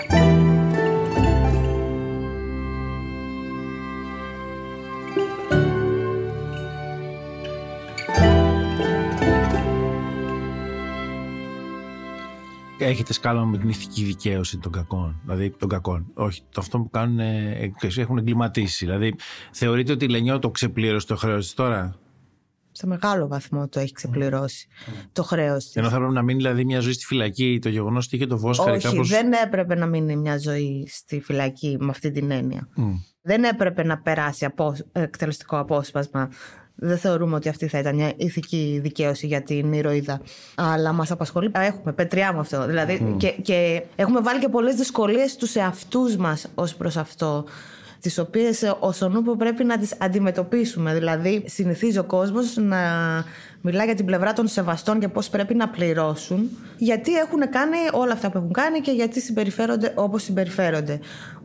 Έχετε σκάλα με την ηθική δικαίωση των κακών. Δηλαδή των κακών. Όχι, το αυτό που κάνουν ε, έχουν εγκληματίσει. Δηλαδή, θεωρείτε ότι η Λενιό το ξεπλήρωσε το χρέος της τώρα; Σε μεγάλο βαθμό το έχει ξεπληρώσει το χρέος της. Ενώ θα έπρεπε να μείνει δηλαδή μια ζωή στη φυλακή, το γεγονός ότι είχε το Βόσχαρη Όχι, κάπως... δεν έπρεπε να μείνει μια ζωή στη φυλακή με αυτή την έννοια. Δεν έπρεπε να περάσει απο... εκτελεστικό απόσπασμα. Δεν θεωρούμε ότι αυτή θα ήταν μια ηθική δικαίωση για την ηρωίδα. Αλλά μας απασχολεί. Έχουμε πετριά με αυτό. Δηλαδή, και, και έχουμε βάλει και πολλές δυσκολίες στους εαυτούς μας ως προς αυτό τις οποίες ως ο Νούπο πρέπει να τις αντιμετωπίσουμε. Δηλαδή συνηθίζει ο κόσμος να μιλά για την πλευρά των σεβαστών και πώς πρέπει να πληρώσουν γιατί έχουν κάνει όλα αυτά που έχουν κάνει και γιατί συμπεριφέρονται όπως συμπεριφέρονται.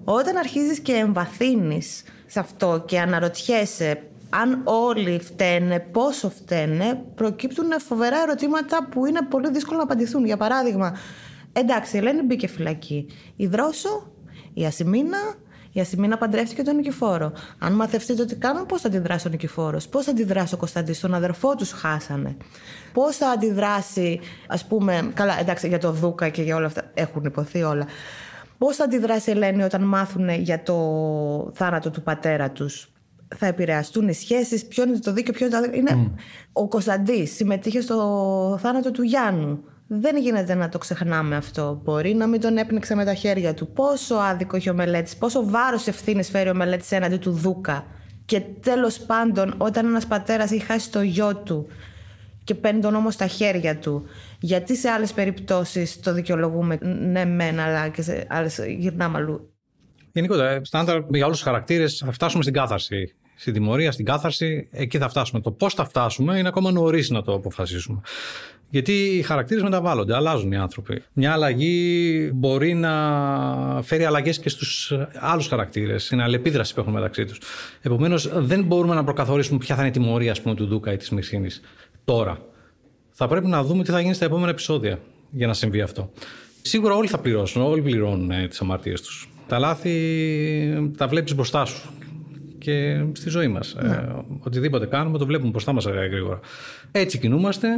Όταν αρχίζεις και εμβαθύνεις σε αυτό και αναρωτιέσαι αν όλοι φταίνε, πόσο φταίνε, προκύπτουν φοβερά ερωτήματα που είναι πολύ δύσκολο να απαντηθούν. Για παράδειγμα, εντάξει, η Ελένη μπήκε φυλακή. Η Δρόσο, η Ασημίνα, η Ασημίνα παντρεύτηκε τον Νικηφόρο. Αν μαθευτεί το τι κάνουν, πώς θα αντιδράσει ο Νικηφόρος, πώς θα αντιδράσει ο Κωνσταντής, τον αδερφό τους χάσανε. Πώς θα αντιδράσει, ας πούμε. Καλά, εντάξει, για το Δούκα και για όλα αυτά έχουν υποθεί όλα. Πώς θα αντιδράσει η Ελένη όταν μάθουν για το θάνατο του πατέρα τους, θα επηρεαστούν οι σχέσεις, ποιο είναι το δίκαιο, ποιο είναι το άδικο. Είναι... Ο Κωνσταντής συμμετείχε στο θάνατο του Γιάννου. Δεν γίνεται να το ξεχνάμε αυτό. Μπορεί να μην τον έπνιξε με τα χέρια του. Πόσο άδικο έχει ο μελέτης, πόσο βάρος ευθύνης φέρει ο μελέτης έναντι του Δούκα. Και τέλος πάντων, όταν ένας πατέρας έχει χάσει το γιο του και παίρνει τον νόμο στα χέρια του, γιατί σε άλλες περιπτώσεις το δικαιολογούμε, ναι, μεν, αλλά και σε άλλες γυρνάμε αλλού. Γενικότερα, στάνταρ για όλους τους χαρακτήρες θα φτάσουμε στην κάθαρση. Στην τιμωρία, στην κάθαρση, εκεί θα φτάσουμε. Το πώς θα φτάσουμε είναι ακόμα νωρίς να το αποφασίσουμε. Γιατί οι χαρακτήρες μεταβάλλονται, αλλάζουν οι άνθρωποι. Μια αλλαγή μπορεί να φέρει αλλαγές και στους άλλους χαρακτήρες. Είναι αλληλεπίδραση που έχουν μεταξύ τους. Επομένως, δεν μπορούμε να προκαθορίσουμε ποια θα είναι η τιμωρία ας πούμε, του Ντούκα ή της Μυρσίνη τώρα. Θα πρέπει να δούμε τι θα γίνει στα επόμενα επεισόδια για να συμβεί αυτό. Σίγουρα όλοι θα πληρώσουν, όλοι πληρώνουν ε, τις αμαρτίες τους. Τα λάθη τα βλέπεις μπροστά σου και στη ζωή μας. Ε, οτιδήποτε κάνουμε το βλέπουμε μπροστά μας αργά γρήγορα. Έτσι κινούμαστε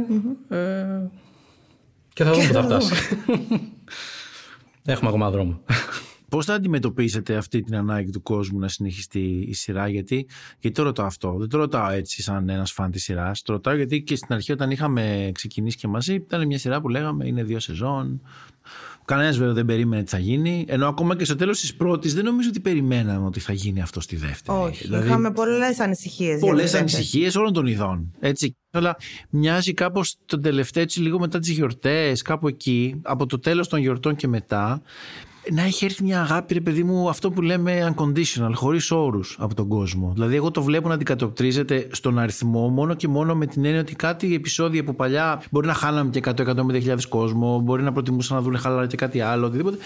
ε, και θα δούμε που θα φτάσει. Έχουμε ακόμα δρόμο. Πώς θα αντιμετωπίσετε αυτή την ανάγκη του κόσμου να συνεχιστεί η σειρά, γιατί, γιατί το ρωτάω αυτό. Δεν το ρωτάω έτσι σαν ένας φαν της σειράς. Το ρωτάω γιατί και στην αρχή, όταν είχαμε ξεκινήσει και μαζί, ήταν μια σειρά που λέγαμε είναι δύο σεζόν. Κανένας βέβαια δεν περίμενε τι θα γίνει. Ενώ ακόμα και στο τέλος της πρώτης δεν νομίζω ότι περιμέναμε ότι θα γίνει αυτό στη δεύτερη. Όχι. Δηλαδή, είχαμε πολλές ανησυχίες. Πολλές ανησυχίες όλων των ειδών. Έτσι. Αλλά μοιάζει κάπως το τελευταίο, έτσι λίγο μετά τις γιορτές, κάπου εκεί, από το τέλος των γιορτών και μετά, να έχει έρθει μια αγάπη, ρε παιδί μου, αυτό που λέμε unconditional, χωρίς όρους από τον κόσμο. Δηλαδή, εγώ το βλέπω να αντικατοπτρίζεται στον αριθμό μόνο και μόνο με την έννοια ότι κάτι επεισόδια που παλιά μπορεί να χάναμε και 100-150.000 κόσμο, μπορεί να προτιμούσαν να δουν χαλαρά και κάτι άλλο, οτιδήποτε.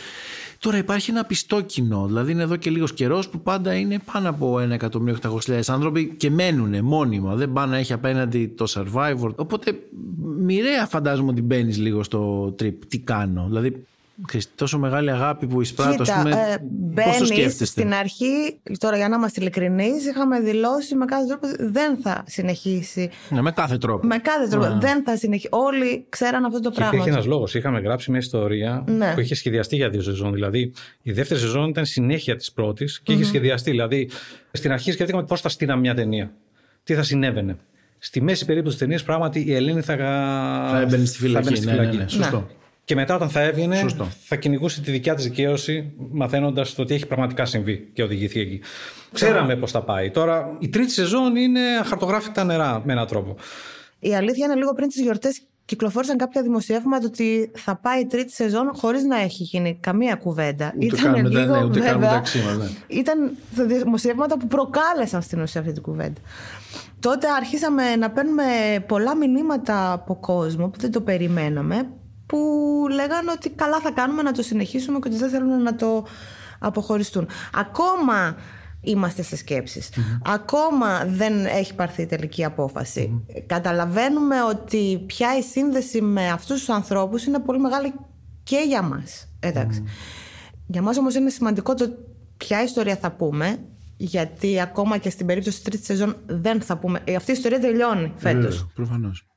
Τώρα υπάρχει ένα πιστό κοινό. Δηλαδή είναι εδώ και λίγος καιρός που πάντα είναι πάνω από 1.800.000 άνθρωποι και μένουν μόνιμα. Δεν πάνε να έχει απέναντι το survivor. Οπότε μοιραία φαντάζομαι ότι μπαίνεις λίγο στο trip. Τι κάνω. Δηλαδή τόσο μεγάλη αγάπη που εισπράττω, Κοίτα, πούμε, ε, πώς το μπαίνεις σκέφτεστε; στην αρχή, τώρα για να είμαστε ειλικρινείς, είχαμε δηλώσει με κάθε τρόπο ότι δεν θα συνεχίσει. Ναι, με κάθε τρόπο. Με κάθε τρόπο. Ναι. Δεν θα συνεχίσει. Όλοι ξέραν αυτό το Και πράγμα. υπήρχε ένας λόγος. Είχαμε γράψει μια ιστορία Ναι. που είχε σχεδιαστεί για δύο σεζόν. Δηλαδή, η δεύτερη σεζόν ήταν συνέχεια της πρώτης και είχε Μμμ. σχεδιαστεί. Δηλαδή, στην αρχή σκεφτήκαμε πώς θα στείναμε μια ταινία. Τι θα συνέβαινε. Στη μέση περίπτωση της ταινίας, πράγματι η Ελένη θα, Θα έμπαινε στη φυλακή. έμπαινε στη ναι, ναι, φυλακή. ναι, σωστό. Και μετά, όταν θα έβγαινε, Σωστό. θα κυνηγούσε τη δικιά της δικαίωση, μαθαίνοντας το τι έχει πραγματικά συμβεί και οδηγηθεί εκεί. Ξέραμε πώς θα πάει. Τώρα, η τρίτη σεζόν είναι αχαρτογράφητα νερά με έναν τρόπο. Η αλήθεια είναι λίγο πριν τις γιορτές κυκλοφόρησαν κάποια δημοσιεύματα ότι θα πάει η τρίτη σεζόν χωρίς να έχει γίνει καμία κουβέντα. Ούτε καν μετά, ναι, ούτε καν βέβαια, μεταξύ μας, ναι. Ήταν τα δημοσιεύματα που προκάλεσαν στην ουσία αυτή την κουβέντα. Τότε αρχίσαμε να παίρνουμε πολλά μηνύματα από κόσμο που δεν το περιμέναμε που λέγανε ότι καλά θα κάνουμε να το συνεχίσουμε και ότι δεν θέλουν να το αποχωριστούν. Ακόμα είμαστε σε σκεψεις Ακόμα δεν έχει πάρθει η τελική απόφαση. Καταλαβαίνουμε ότι πια η σύνδεση με αυτούς τους ανθρώπους είναι πολύ μεγάλη και για μας. Εντάξει. Για μας όμως είναι σημαντικό το ποια ιστορία θα πούμε γιατί ακόμα και στην περίπτωση της τρίτης σεζόν δεν θα πούμε. Ε, Αυτή η ιστορία τελειώνει φέτος. Προφανώς.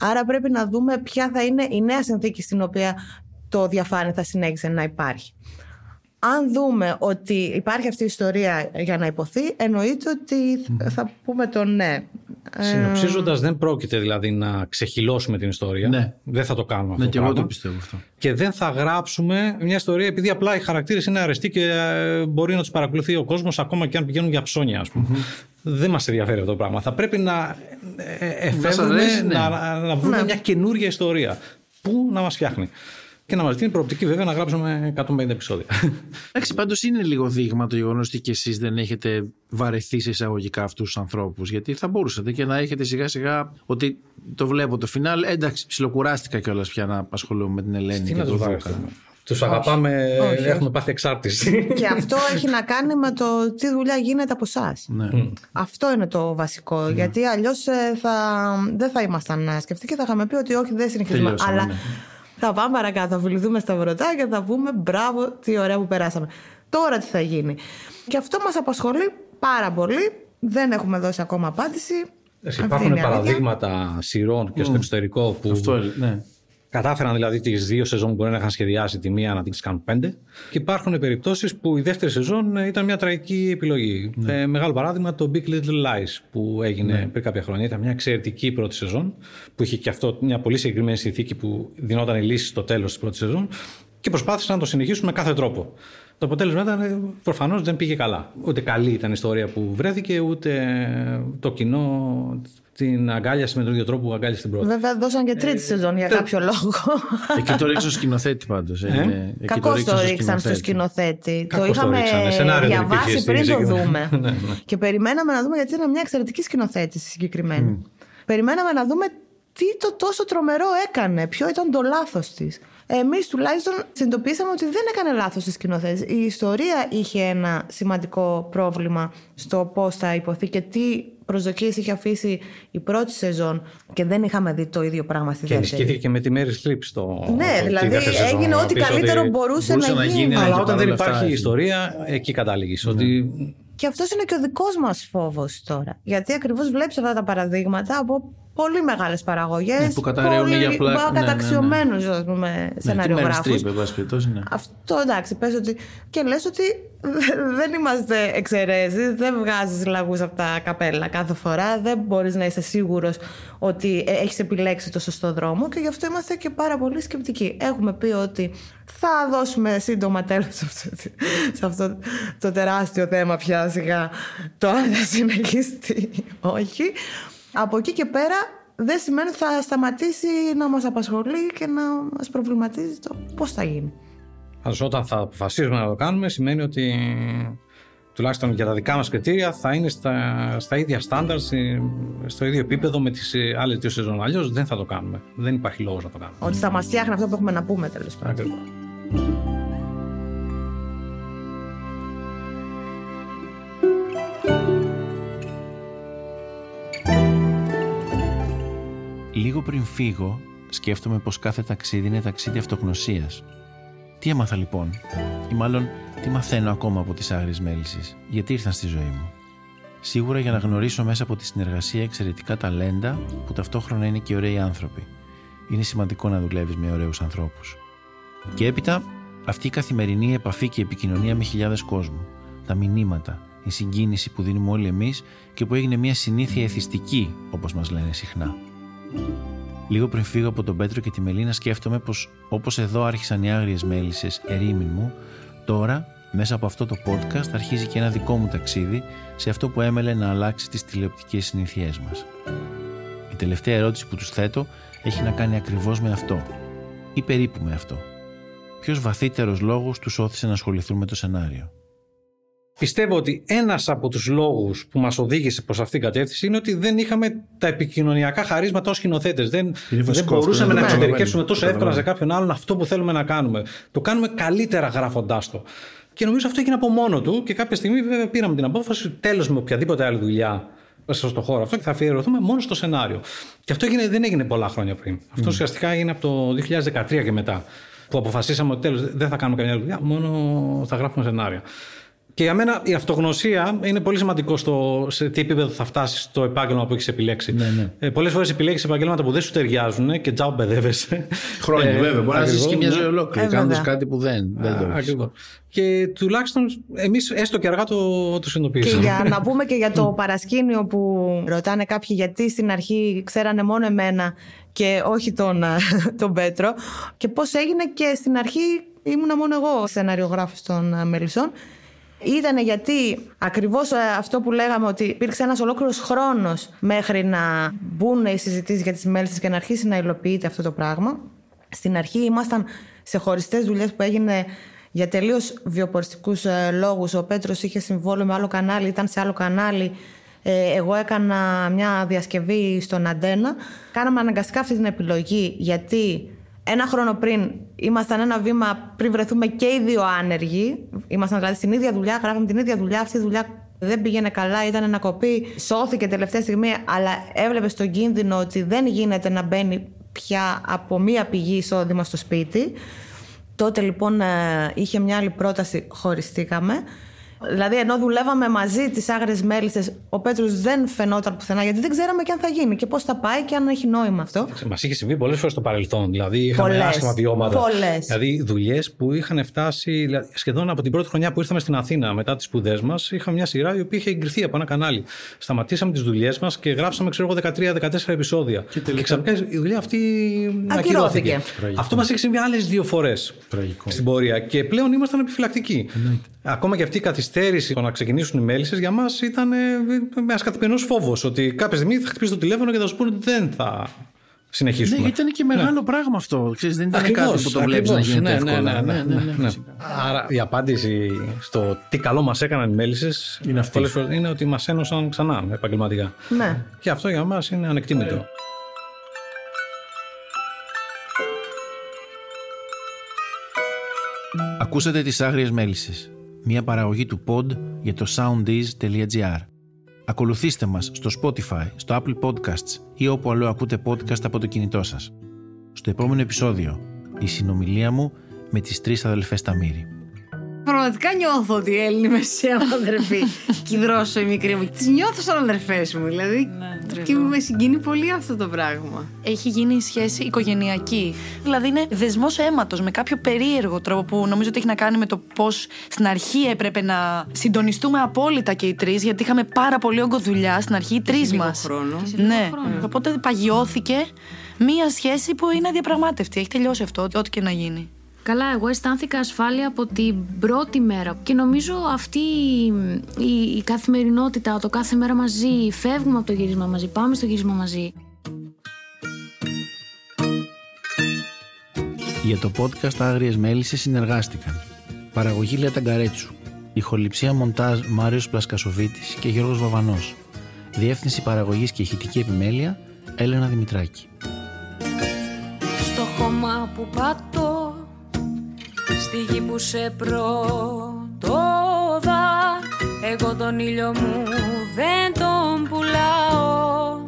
Άρα πρέπει να δούμε ποια θα είναι η νέα συνθήκη στην οποία το διαφάνει θα συνέχισε να υπάρχει. Αν δούμε ότι υπάρχει αυτή η ιστορία για να υποθεί, εννοείται ότι θα πούμε το ναι. Συνοψίζοντας, δεν πρόκειται δηλαδή να ξεχυλώσουμε την ιστορία. Ναι. Δεν θα το κάνουμε αυτό. Ναι, και εγώ πράγμα. το πιστεύω αυτό. Και δεν θα γράψουμε μια ιστορία επειδή απλά οι χαρακτήρες είναι αρεστοί και ε, μπορεί να τους παρακολουθεί ο κόσμος ακόμα και αν πηγαίνουν για ψώνια, ας πούμε. Δεν μας ενδιαφέρει αυτό το πράγμα. Θα πρέπει να ε, ε, εφεύρουμε, αρέσει, ναι. να, να βρούμε Ναι. μια καινούργια ιστορία. Πού να μας φτιάχνει. Και να μας δίνει προοπτική βέβαια να γράψουμε 150 επεισόδια. Εντάξει, πάντως είναι λίγο δείγμα το γεγονός ότι και εσείς δεν έχετε βαρεθεί σε εισαγωγικά αυτούς τους ανθρώπους. Γιατί θα μπορούσατε και να έχετε σιγά σιγά ότι το βλέπω το φινάλ. Ε, εντάξει, ψιλοκουράστηκα κιόλας πια να ασχολούμαι με την Ελένη Τι και να τον τους Δούκα. βαρεθούμε. Τους αγαπάμε, Όχι, όχι. έχουμε πάθει εξάρτηση. και αυτό έχει να κάνει με το τι δουλειά γίνεται από εσάς. Ναι. Αυτό είναι το βασικό. Γιατί αλλιώς θα, δεν θα ήμασταν σκεφτικοί. Θα είχαμε πει ότι όχι, δεν συνεχίζουμε. Τελειώσαμε, Αλλά ναι. Θα πάμε παρακάτω. Θα βουληθούμε στα βρωτά και θα πούμε μπράβο, τι ωραία που περάσαμε. Τώρα τι θα γίνει. Και αυτό μας απασχολεί πάρα πολύ. Δεν έχουμε δώσει ακόμα απάντηση. Εσύ, Αυτή Υπάρχουν είναι η αλήθεια. παραδείγματα σειρών και στο Μμ. εξωτερικό που Αυτό, ναι. Κατάφεραν δηλαδή τις δύο σεζόν που μπορεί να είχαν σχεδιάσει τη μία να τι κάνουν πέντε. Και υπάρχουν περιπτώσεις που η δεύτερη σεζόν ε, ήταν μια τραγική επιλογή. Ε, μεγάλο παράδειγμα το Big Little Lies που έγινε Ναι. πριν κάποια χρόνια. Ήταν μια εξαιρετική πρώτη σεζόν που είχε και αυτό μια πολύ συγκεκριμένη συνθήκη που δινόταν η λύση στο τέλος της πρώτης σεζόν και προσπάθησαν να το συνεχίσουν με κάθε τρόπο. Το αποτέλεσμα ήταν προφανώς δεν πήγε καλά. Ούτε καλή ήταν η ιστορία που βρέθηκε, ούτε το κοινό την αγκάλιασε με τον ίδιο τρόπο που αγκάλιασε την πρώτη. Βέβαια, δώσαν και τρίτη σεζόν για κάποιο λόγο. Εκεί το ρίξω σκηνοθέτη πάντως. Ε; Κακώς το ρίξαν στο σκηνοθέτη. Κακώς το το είχαμε ρίξανε. Σενάριο δεν υπήρχε διαβάσει στη πριν το συγκεκριμένη. δούμε. Ναι, ναι. Και περιμέναμε να δούμε, γιατί ήταν μια εξαιρετική σκηνοθέτηση συγκεκριμένη. Περιμέναμε να δούμε τι το τόσο τρομερό έκανε, ποιο ήταν το λάθος της. Εμείς τουλάχιστον συνειδητοποίησαμε ότι δεν έκανε λάθος τη σκηνοθέτηση. Η ιστορία είχε ένα σημαντικό πρόβλημα στο πώς θα υποθεί και τι προσδοκίες είχε αφήσει η πρώτη σεζόν και δεν είχαμε δει το ίδιο πράγμα στη Και δεύτερη. ενισχύθηκε και με τη Μέρη Streep στο. Ναι, το- τη δηλαδή δεύτερη σεζόν. έγινε Να ό,τι πεις καλύτερο ότι μπορούσε να γίνει. Αλλά και όταν δεν παρόλα αυτά, υπάρχει έτσι. ιστορία, εκεί καταλήγει. Ότι Και αυτός είναι και ο δικός μας φόβος τώρα. Γιατί ακριβώς βλέπεις αυτά τα παραδείγματα από πολύ μεγάλες παραγωγές. Ναι, που καταραίουν για πλάκα. Ναι, ναι, ναι. Καταξιωμένους, ας πούμε, Ναι, τη σεναριογράφους. Meryl Streep, εν πάση περιπτώσει, ναι. Αυτό εντάξει, πες ότι. και λες ότι δεν είμαστε εξαιρέσεις, δεν βγάζεις λαγούς από τα καπέλα κάθε φορά, δεν μπορείς να είσαι σίγουρος ότι ε, έχεις επιλέξει το σωστό δρόμο και γι' αυτό είμαστε και πάρα πολύ σκεπτικοί. Έχουμε πει ότι θα δώσουμε σύντομα τέλος σε αυτό, σε αυτό το τεράστιο θέμα πια σιγά το αν θα συνεχιστεί ή όχι. Από εκεί και πέρα δεν σημαίνει ότι θα σταματήσει να μας απασχολεί και να μας προβληματίζει το πώς θα γίνει. Πάντως όταν θα αποφασίσουμε να το κάνουμε, σημαίνει ότι τουλάχιστον για τα δικά μας κριτήρια θα είναι στα, στα ίδια στάνταρ, στο ίδιο επίπεδο με τις ε, άλλες δύο σεζόν. Αλλιώς δεν θα το κάνουμε. Δεν υπάρχει λόγος να το κάνουμε. Ότι θα μας φτιάχνει αυτό που έχουμε να πούμε τέλος πάντων. Πριν φύγω, σκέφτομαι πως κάθε ταξίδι είναι ταξίδι αυτογνωσίας. Τι έμαθα λοιπόν, ή μάλλον τι μαθαίνω ακόμα από τις άγριες μέλισσες, γιατί ήρθαν στη ζωή μου; Σίγουρα για να γνωρίσω μέσα από τη συνεργασία εξαιρετικά ταλέντα που ταυτόχρονα είναι και ωραίοι άνθρωποι. Είναι σημαντικό να δουλεύεις με ωραίους ανθρώπους. Και έπειτα αυτή η καθημερινή επαφή και επικοινωνία με χιλιάδες κόσμου. Τα μηνύματα, η συγκίνηση που δίνουμε όλοι εμείς και που έγινε μια συνήθεια εθιστική, όπως μας λένε συχνά. Λίγο πριν φύγω από τον Πέτρο και τη Μελίνα, σκέφτομαι πως όπως εδώ άρχισαν οι άγριες μέλισσες ερήμην μου, τώρα μέσα από αυτό το podcast αρχίζει και ένα δικό μου ταξίδι σε αυτό που έμελε να αλλάξει τις τηλεοπτικές συνήθειές μας. Η τελευταία ερώτηση που τους θέτω έχει να κάνει ακριβώς με αυτό. Ή περίπου με αυτό. Ποιος βαθύτερος λόγος τους όθησε να ασχοληθούν με το σενάριο; Πιστεύω ότι ένας από τους λόγους που μας οδήγησε προς αυτήν την κατεύθυνση είναι ότι δεν είχαμε τα επικοινωνιακά χαρίσματα ως σκηνοθέτες. Δεν, δεν βασικό μπορούσαμε αυτό, να ναι. εξωτερικεύσουμε τόσο Καταλαβαίνω. εύκολα σε κάποιον άλλον αυτό που θέλουμε να κάνουμε. Το κάνουμε καλύτερα γράφοντάς το. Και νομίζω αυτό έγινε από μόνο του και κάποια στιγμή βέβαια πήραμε την απόφαση τέλος με οποιαδήποτε άλλη δουλειά μέσα στον χώρο αυτό και θα αφιερωθούμε μόνο στο σενάριο. Και αυτό έγινε, δεν έγινε πολλά χρόνια πριν. Αυτό ουσιαστικά έγινε από το 2013 και μετά. Που αποφασίσαμε ότι τέλος δεν θα κάνουμε καμιά άλλη δουλειά, μόνο θα γράφουμε σενάρια. Και για μένα η αυτογνωσία είναι πολύ σημαντικό στο σε τι επίπεδο θα φτάσεις στο επάγγελμα που έχεις επιλέξει. Ναι, ναι. Ε, Πολλές φορές επιλέγεις επαγγέλματα που δεν σου ταιριάζουν και τζάμπ παιδεύεσαι. Χρόνια, Ε, βέβαια. Μπορεί να ζήσει και μια ακριβώς, ζωή ναι. ολόκληρη Ε, κάνοντας βέβαια. κάτι που δεν, δεν το έχεις. Ακριβώς. Και τουλάχιστον εμείς έστω και αργά το, το Και συνειδητοποιήσαμε. για να πούμε και για το παρασκήνιο που ρωτάνε κάποιοι γιατί στην αρχή ξέρανε μόνο εμένα και όχι τον, α, τον Πέτρο και πώς έγινε και στην αρχή ήμουνα μόνο εγώ σεναριογράφος των α, Μελισσών ήταν γιατί ακριβώς α, αυτό που λέγαμε ότι υπήρξε ένας ολόκληρος χρόνος μέχρι να μπουν οι συζητήσεις για τις μέλισσες και να αρχίσει να υλοποιείται αυτό το πράγμα. Στην αρχή ήμασταν σε χωριστές δουλειές που έγινε για τελείως βιοποριστικούς λόγους. Ο Πέτρος είχε συμβόλαιο με άλλο κανάλι, ήταν σε άλλο κανάλι. Ε, εγώ έκανα μια διασκευή στον Αντένα. Κάναμε αναγκαστικά αυτή την επιλογή γιατί ένα χρόνο πριν ήμασταν ένα βήμα πριν βρεθούμε και οι δύο άνεργοι. Ήμασταν δηλαδή στην ίδια δουλειά, γράφαμε την ίδια δουλειά. Αυτή η δουλειά δεν πήγαινε καλά, ήταν ένα κοπή. Σώθηκε τελευταία στιγμή, αλλά έβλεπε στον κίνδυνο ότι δεν γίνεται να μπαίνει πια από μία πηγή εισόδημα στο σπίτι. Τότε λοιπόν ε, είχε μια άλλη πρόταση, χωριστήκαμε. Δηλαδή, ενώ δουλεύαμε μαζί τις άγριες μέλισσες, ο Πέτρος δεν φαινόταν πουθενά γιατί δεν ξέραμε και αν θα γίνει και πώς θα πάει και αν έχει νόημα αυτό. Μας είχε συμβεί πολλές φορές στο παρελθόν. Δηλαδή, είχαμε Πολλές. άσχημα βιώματα. Πολλές. Δηλαδή, δουλειές που είχαν φτάσει δηλαδή, σχεδόν από την πρώτη χρονιά που ήρθαμε στην Αθήνα μετά τις σπουδές μας. Είχαμε μια σειρά η οποία είχε εγκριθεί από ένα κανάλι. Σταματήσαμε τις δουλειές μας και γράψαμε, ξέρω εγώ, 13-14 επεισόδια. Και, ξαφνικά η δουλειά αυτή Ακυρώθηκε. ακυρώθηκε. Αυτό μας έχει συμβεί άλλες δύο φορές στην πορεία. Και πλέον ήμασταν επιφυλακτικοί. Ακόμα και αυτή η καθυστέρηση το να ξεκινήσουν οι μέλισσες για μας ήταν ε, ένα καθημερινό φόβος. Ότι κάποια στιγμή θα χτυπήσει το τηλέφωνο και θα σου πούνε ότι δεν θα συνεχίσουμε. Ναι, γιατί ήταν και μεγάλο πράγμα αυτό. Ξέρεις, δεν ήταν Ακριβώς, κάτι που το βλέπεις να ακριβώς. γίνεται Ναι, ναι, εύκολα. ναι, ναι, ναι, ναι. Άρα η απάντηση στο τι καλό μας έκαναν οι μέλισσες Είναι αυτή. πολλές φορές είναι ότι μας ένωσαν ξανά επαγγελματικά. Ναι. Και αυτό για μας είναι ανεκτήμητο. Ακούσατε τις Άγριες Μέλισσες, μια παραγωγή του pod για το soundease.gr. Ακολουθήστε μας στο Spotify, στο Apple Podcasts ή όπου αλλού ακούτε podcast από το κινητό σας. Στο επόμενο επεισόδιο, η συνομιλία μου με τις τρεις αδελφές Ταμύρη. Πραγματικά νιώθω ότι οι Έλληνοι μεσαία μου αδερφοί και η Δρόσο η μικρή μου. Τις νιώθω σαν αδερφές μου. Δηλαδή. και με συγκινεί πολύ αυτό το πράγμα. Έχει γίνει η σχέση οικογενειακή. Δηλαδή είναι δεσμός αίματος με κάποιο περίεργο τρόπο που νομίζω ότι έχει να κάνει με το πώς στην αρχή έπρεπε να συντονιστούμε απόλυτα και οι τρεις, γιατί είχαμε πάρα πολύ όγκο δουλειά στην αρχή οι τρεις λίγο μας. χρόνο. Και σε Ναι. χρόνο. Οπότε παγιώθηκε μία σχέση που είναι αδιαπραγμάτευτη. Έχει τελειώσει αυτό, ό,τι και να γίνει. Καλά, εγώ αισθάνθηκα ασφάλεια από την πρώτη μέρα και νομίζω αυτή η, η καθημερινότητα, το κάθε μέρα μαζί, φεύγουμε από το γύρισμα μαζί, πάμε στο γύρισμα μαζί. Για το podcast Άγριες Μέλισσες συνεργάστηκαν. Παραγωγή Λέτα Γκαρέτσου. Ηχοληψία μοντάζ Μάριος Πλασκασοβίτης και Γιώργος Βαβανός. Διεύθυνση παραγωγής και ηχητική επιμέλεια Έλενα Δημητράκη. Στο χώμα που πατώ Στη γη που σε πρωτόδα Εγώ τον ήλιο μου δεν τον πουλάω.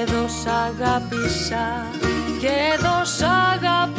Εδώ σ' αγάπησα και εδώ σ' αγαπάω